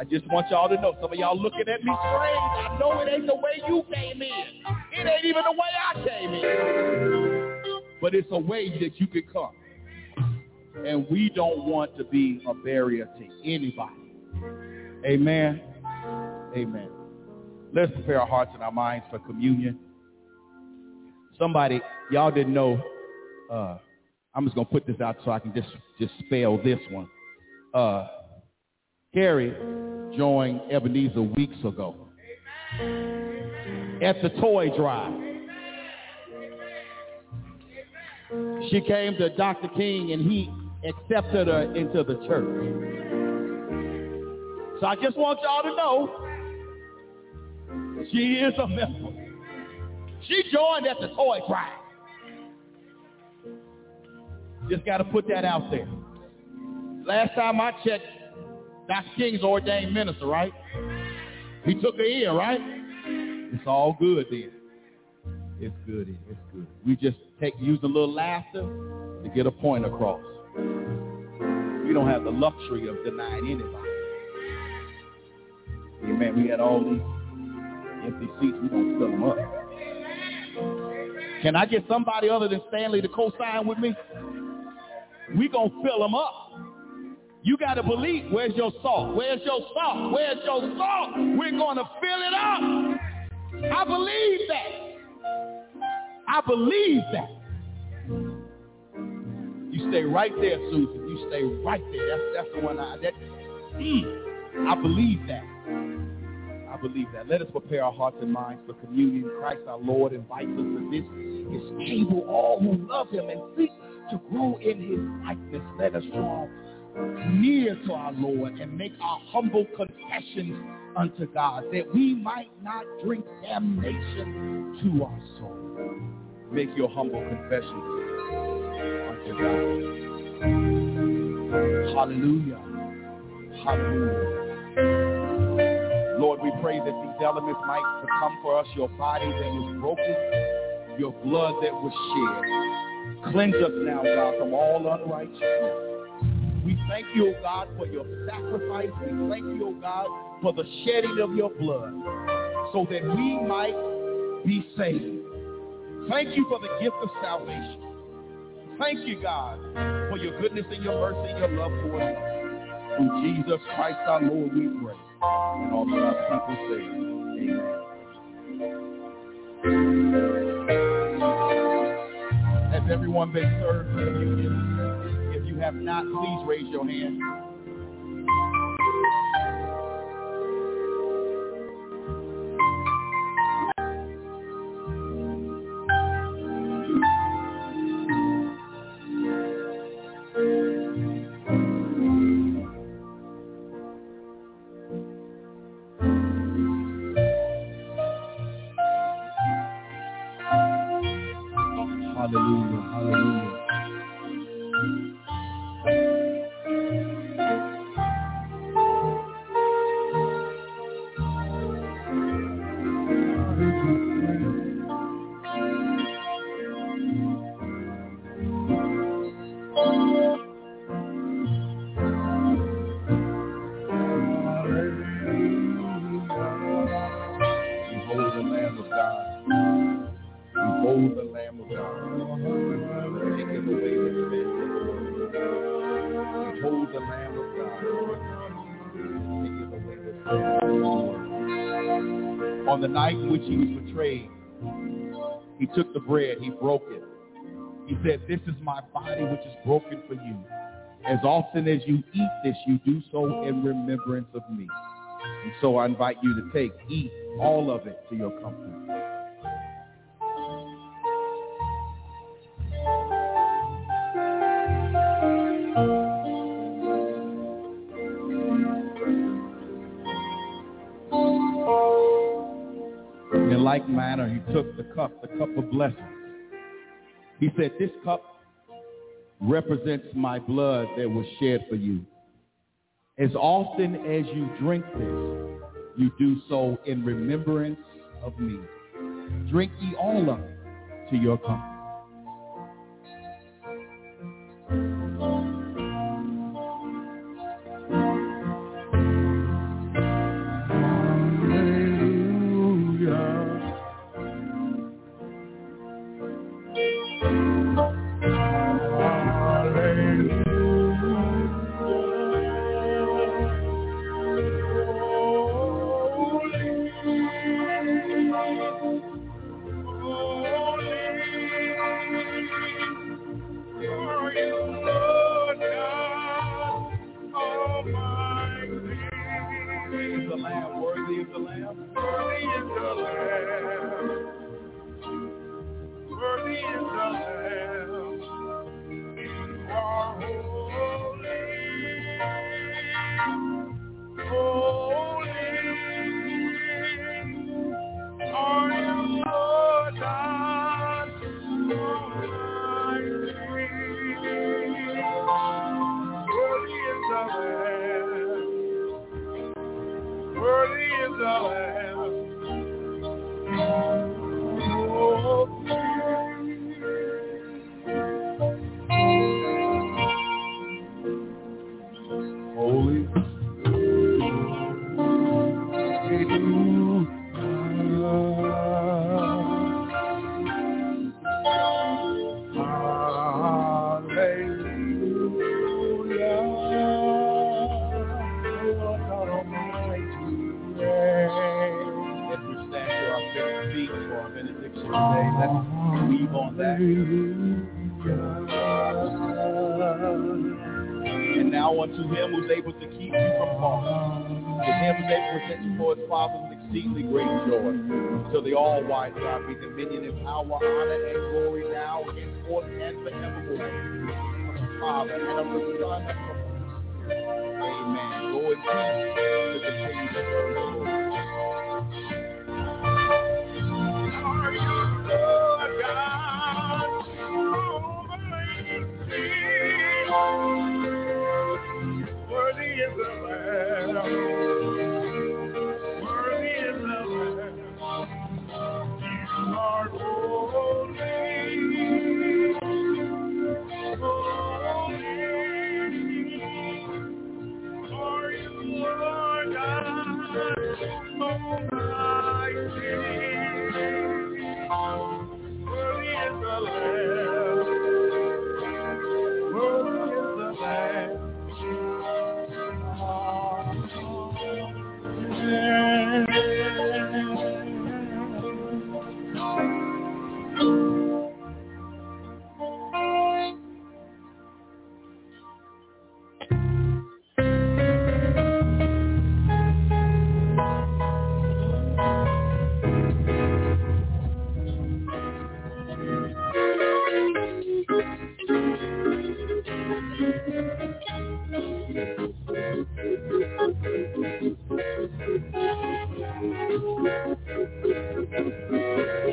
I just want y'all to know, some of y'all looking at me strange. I know it ain't the way you came in. It ain't even the way I came in. But it's a way that you can come. And we don't want to be a barrier to anybody. Amen. Amen. Let's prepare our hearts and our minds for communion. Somebody, y'all didn't know, uh, I'm just to put this out so I can just, just spell this one. Uh, Carrie joined Ebenezer weeks ago at the toy drive. She came to Dr. King and he accepted her into the church. So I just want y'all to know she is a member. She joined at the toy drive. Just got to put that out there. Last time I checked, Dr. King's ordained minister, right? He took her in, right? It's all good then. It's good. It's good. We just take use a little laughter to get a point across. We don't have the luxury of denying anybody. Amen. We had all these empty seats. We don't fill them up. Can I get somebody other than Stanley to co-sign with me? We gonna fill them up. You got to believe. Where's your salt? Where's your salt? Where's your salt? We're going to fill it up. I believe that. I believe that. You stay right there, Susan. You stay right there. That's that's the one I that mm, I believe that. I believe that. Let us prepare our hearts and minds for communion. Christ our Lord invites us to this is able all who love him and seek to grow in his likeness. Let us draw near to our Lord and make our humble confessions unto God that we might not drink damnation to our soul. Make your humble confessions unto God. Hallelujah. Hallelujah. Lord, we pray that these elements might become for us your body that was broken, your blood that was shed. Cleanse us now, God, from all unrighteousness. We thank you, O God, for your sacrifice. We thank you, O God, for the shedding of your blood so that we might be saved. Thank you for the gift of salvation. Thank you, God, for your goodness and your mercy and your love for us. Through Jesus Christ our Lord we pray. And all God's people say, Amen. Has everyone been served have not, please raise your hand. Took the bread, he broke it. He said, this is my body which is broken for you. As often as you eat this, you do so in remembrance of me. And so I invite you to take, eat all of it to your comfort. Like manner, he took the cup, the cup of blessings. He said, this cup represents my blood that was shed for you. As often as you drink this, you do so in remembrance of me. Drink ye all of it to your comfort.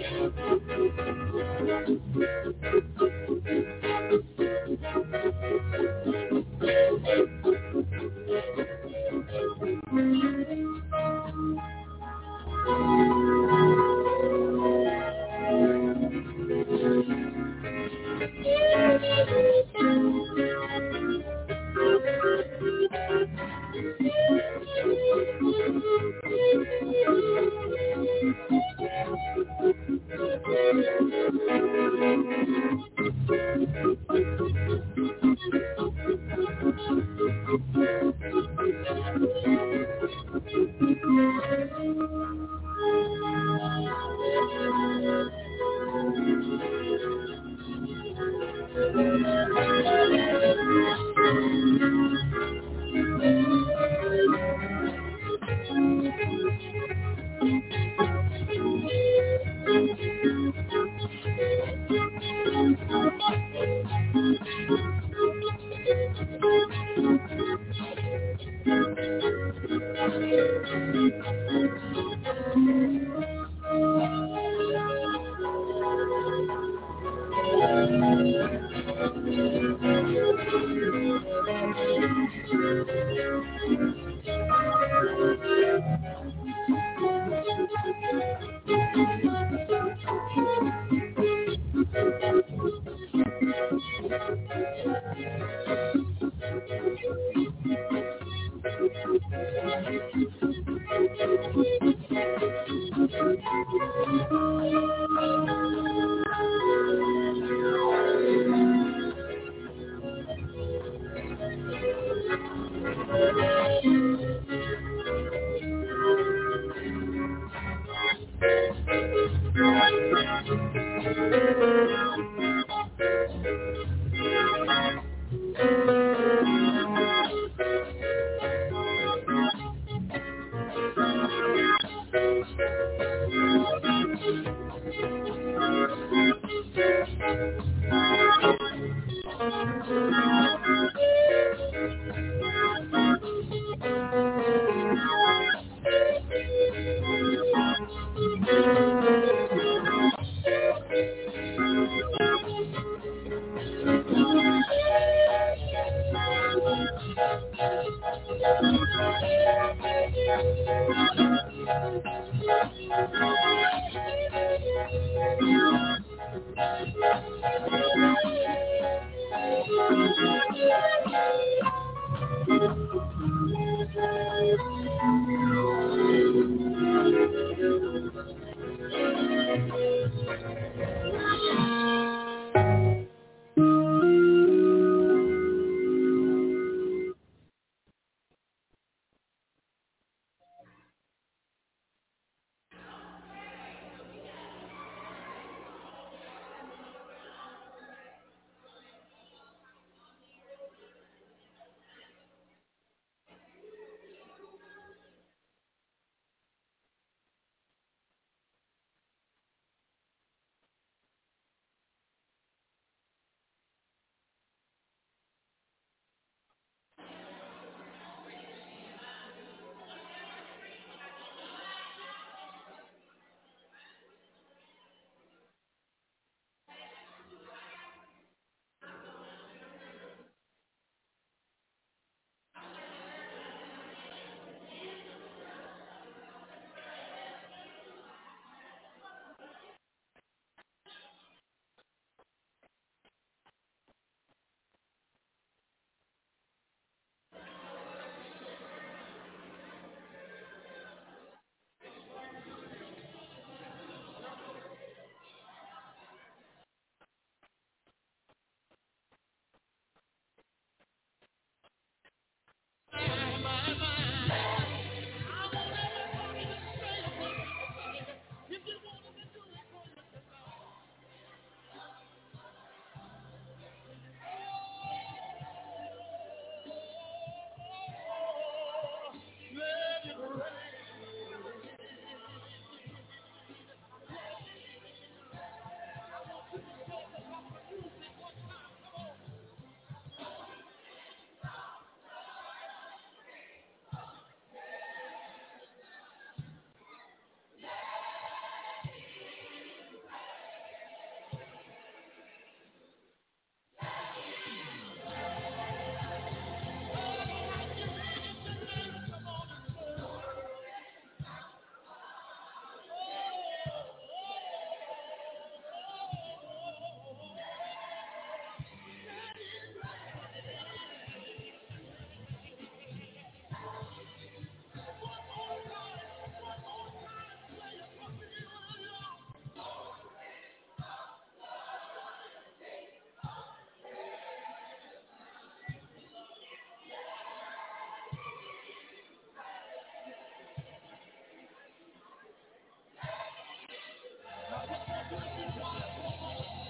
Thank you.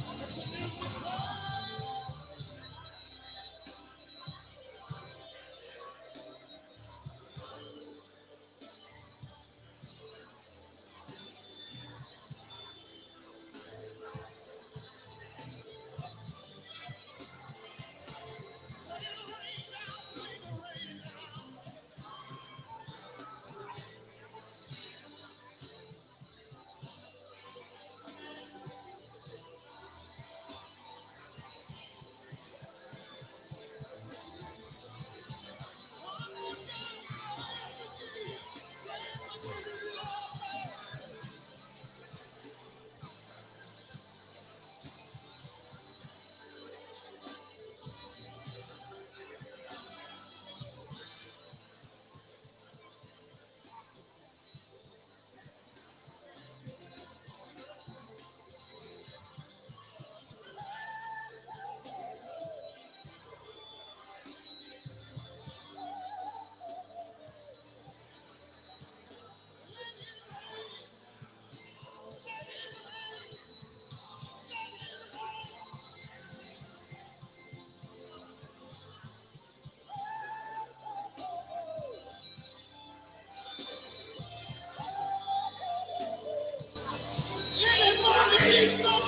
i'm a little bit of you.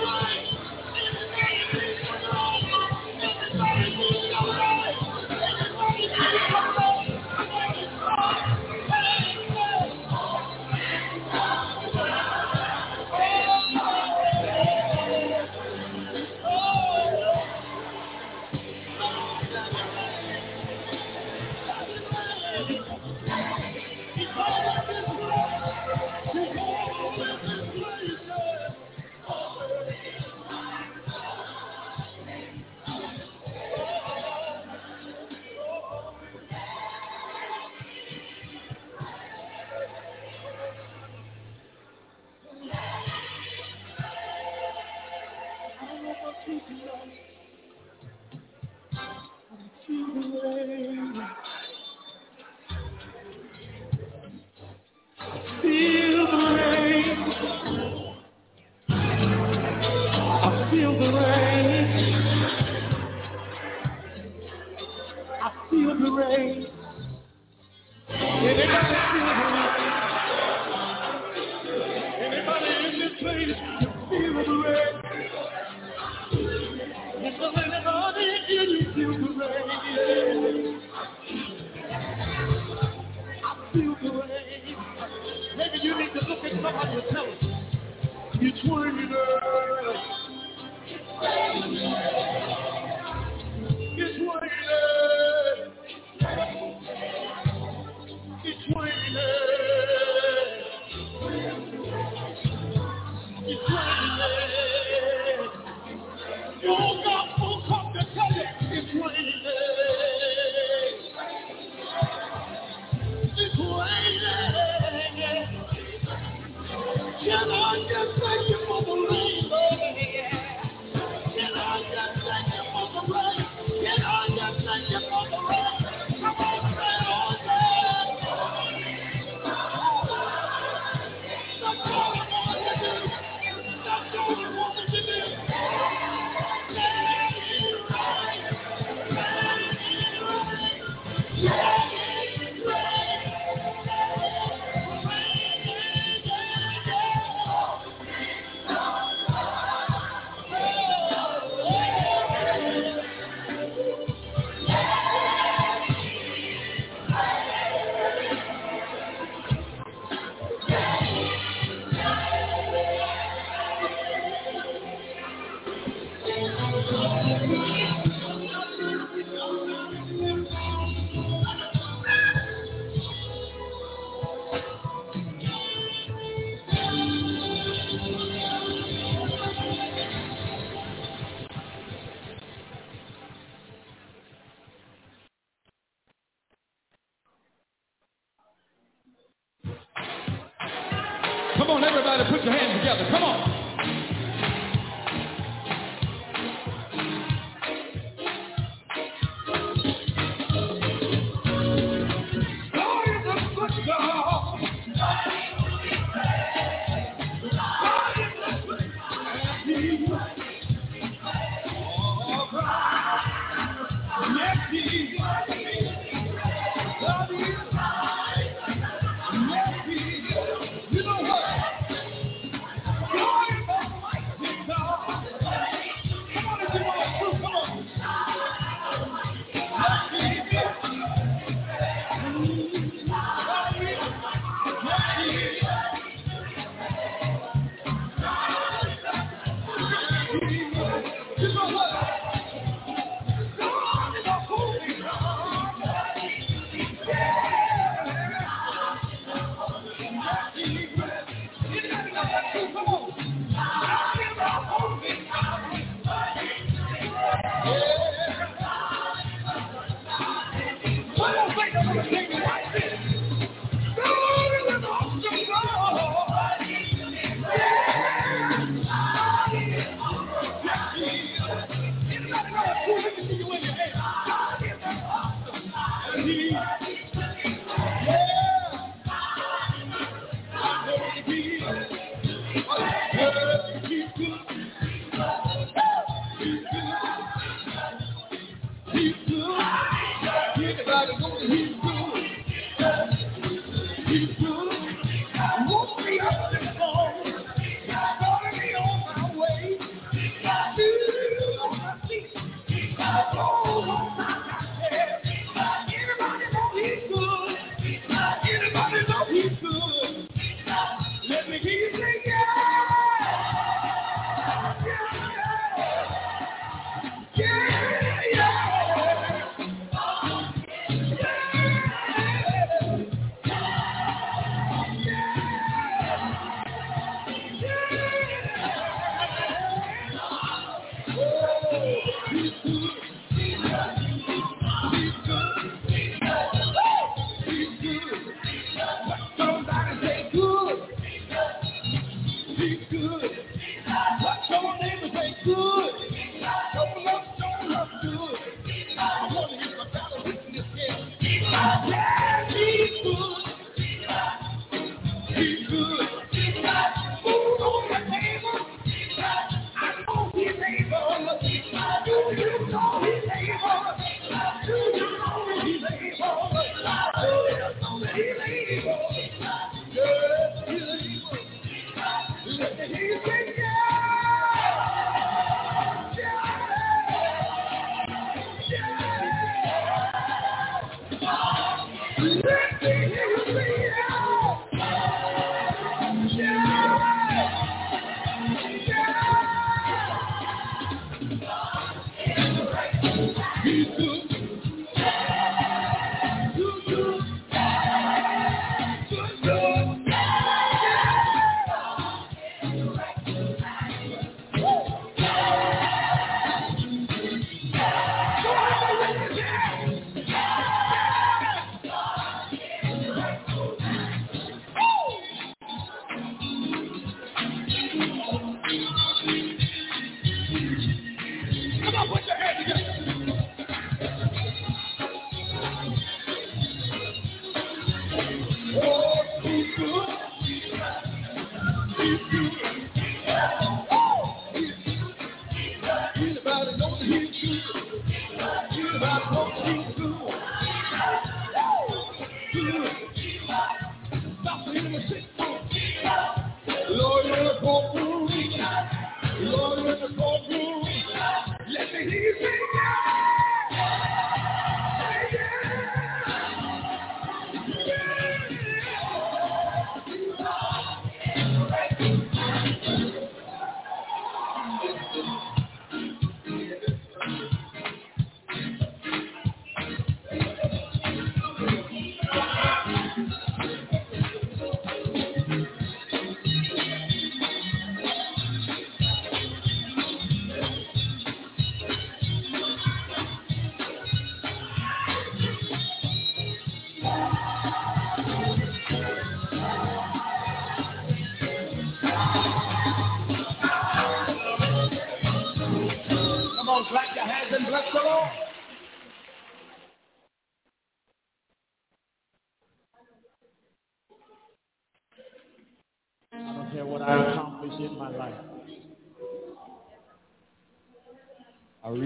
line.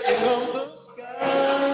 the sky.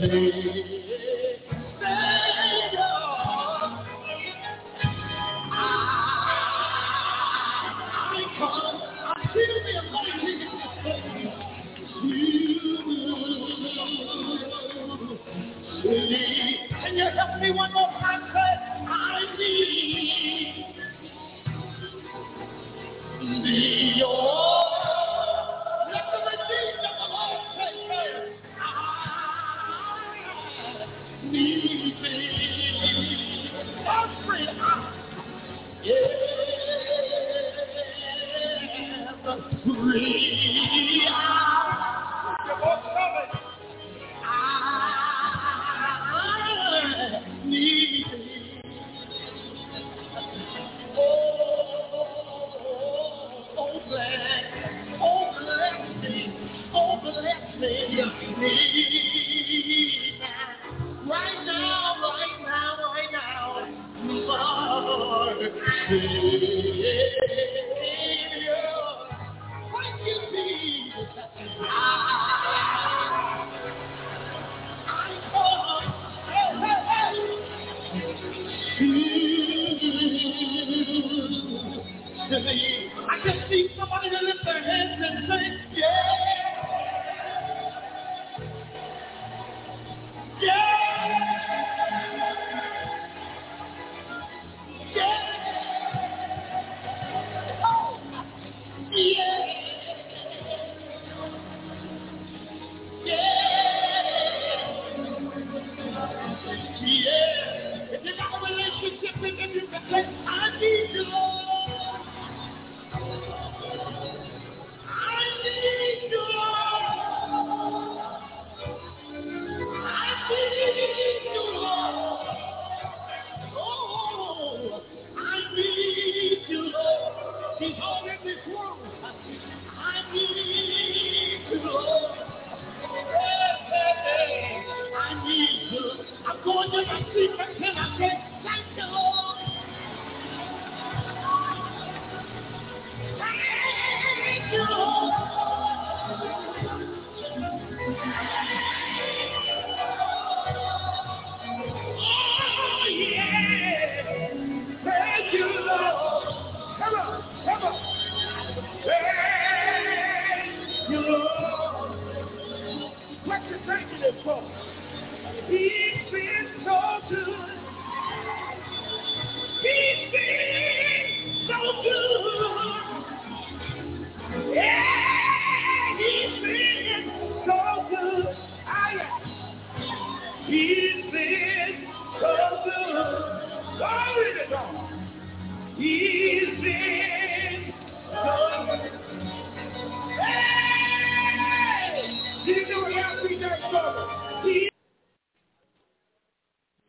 Savior.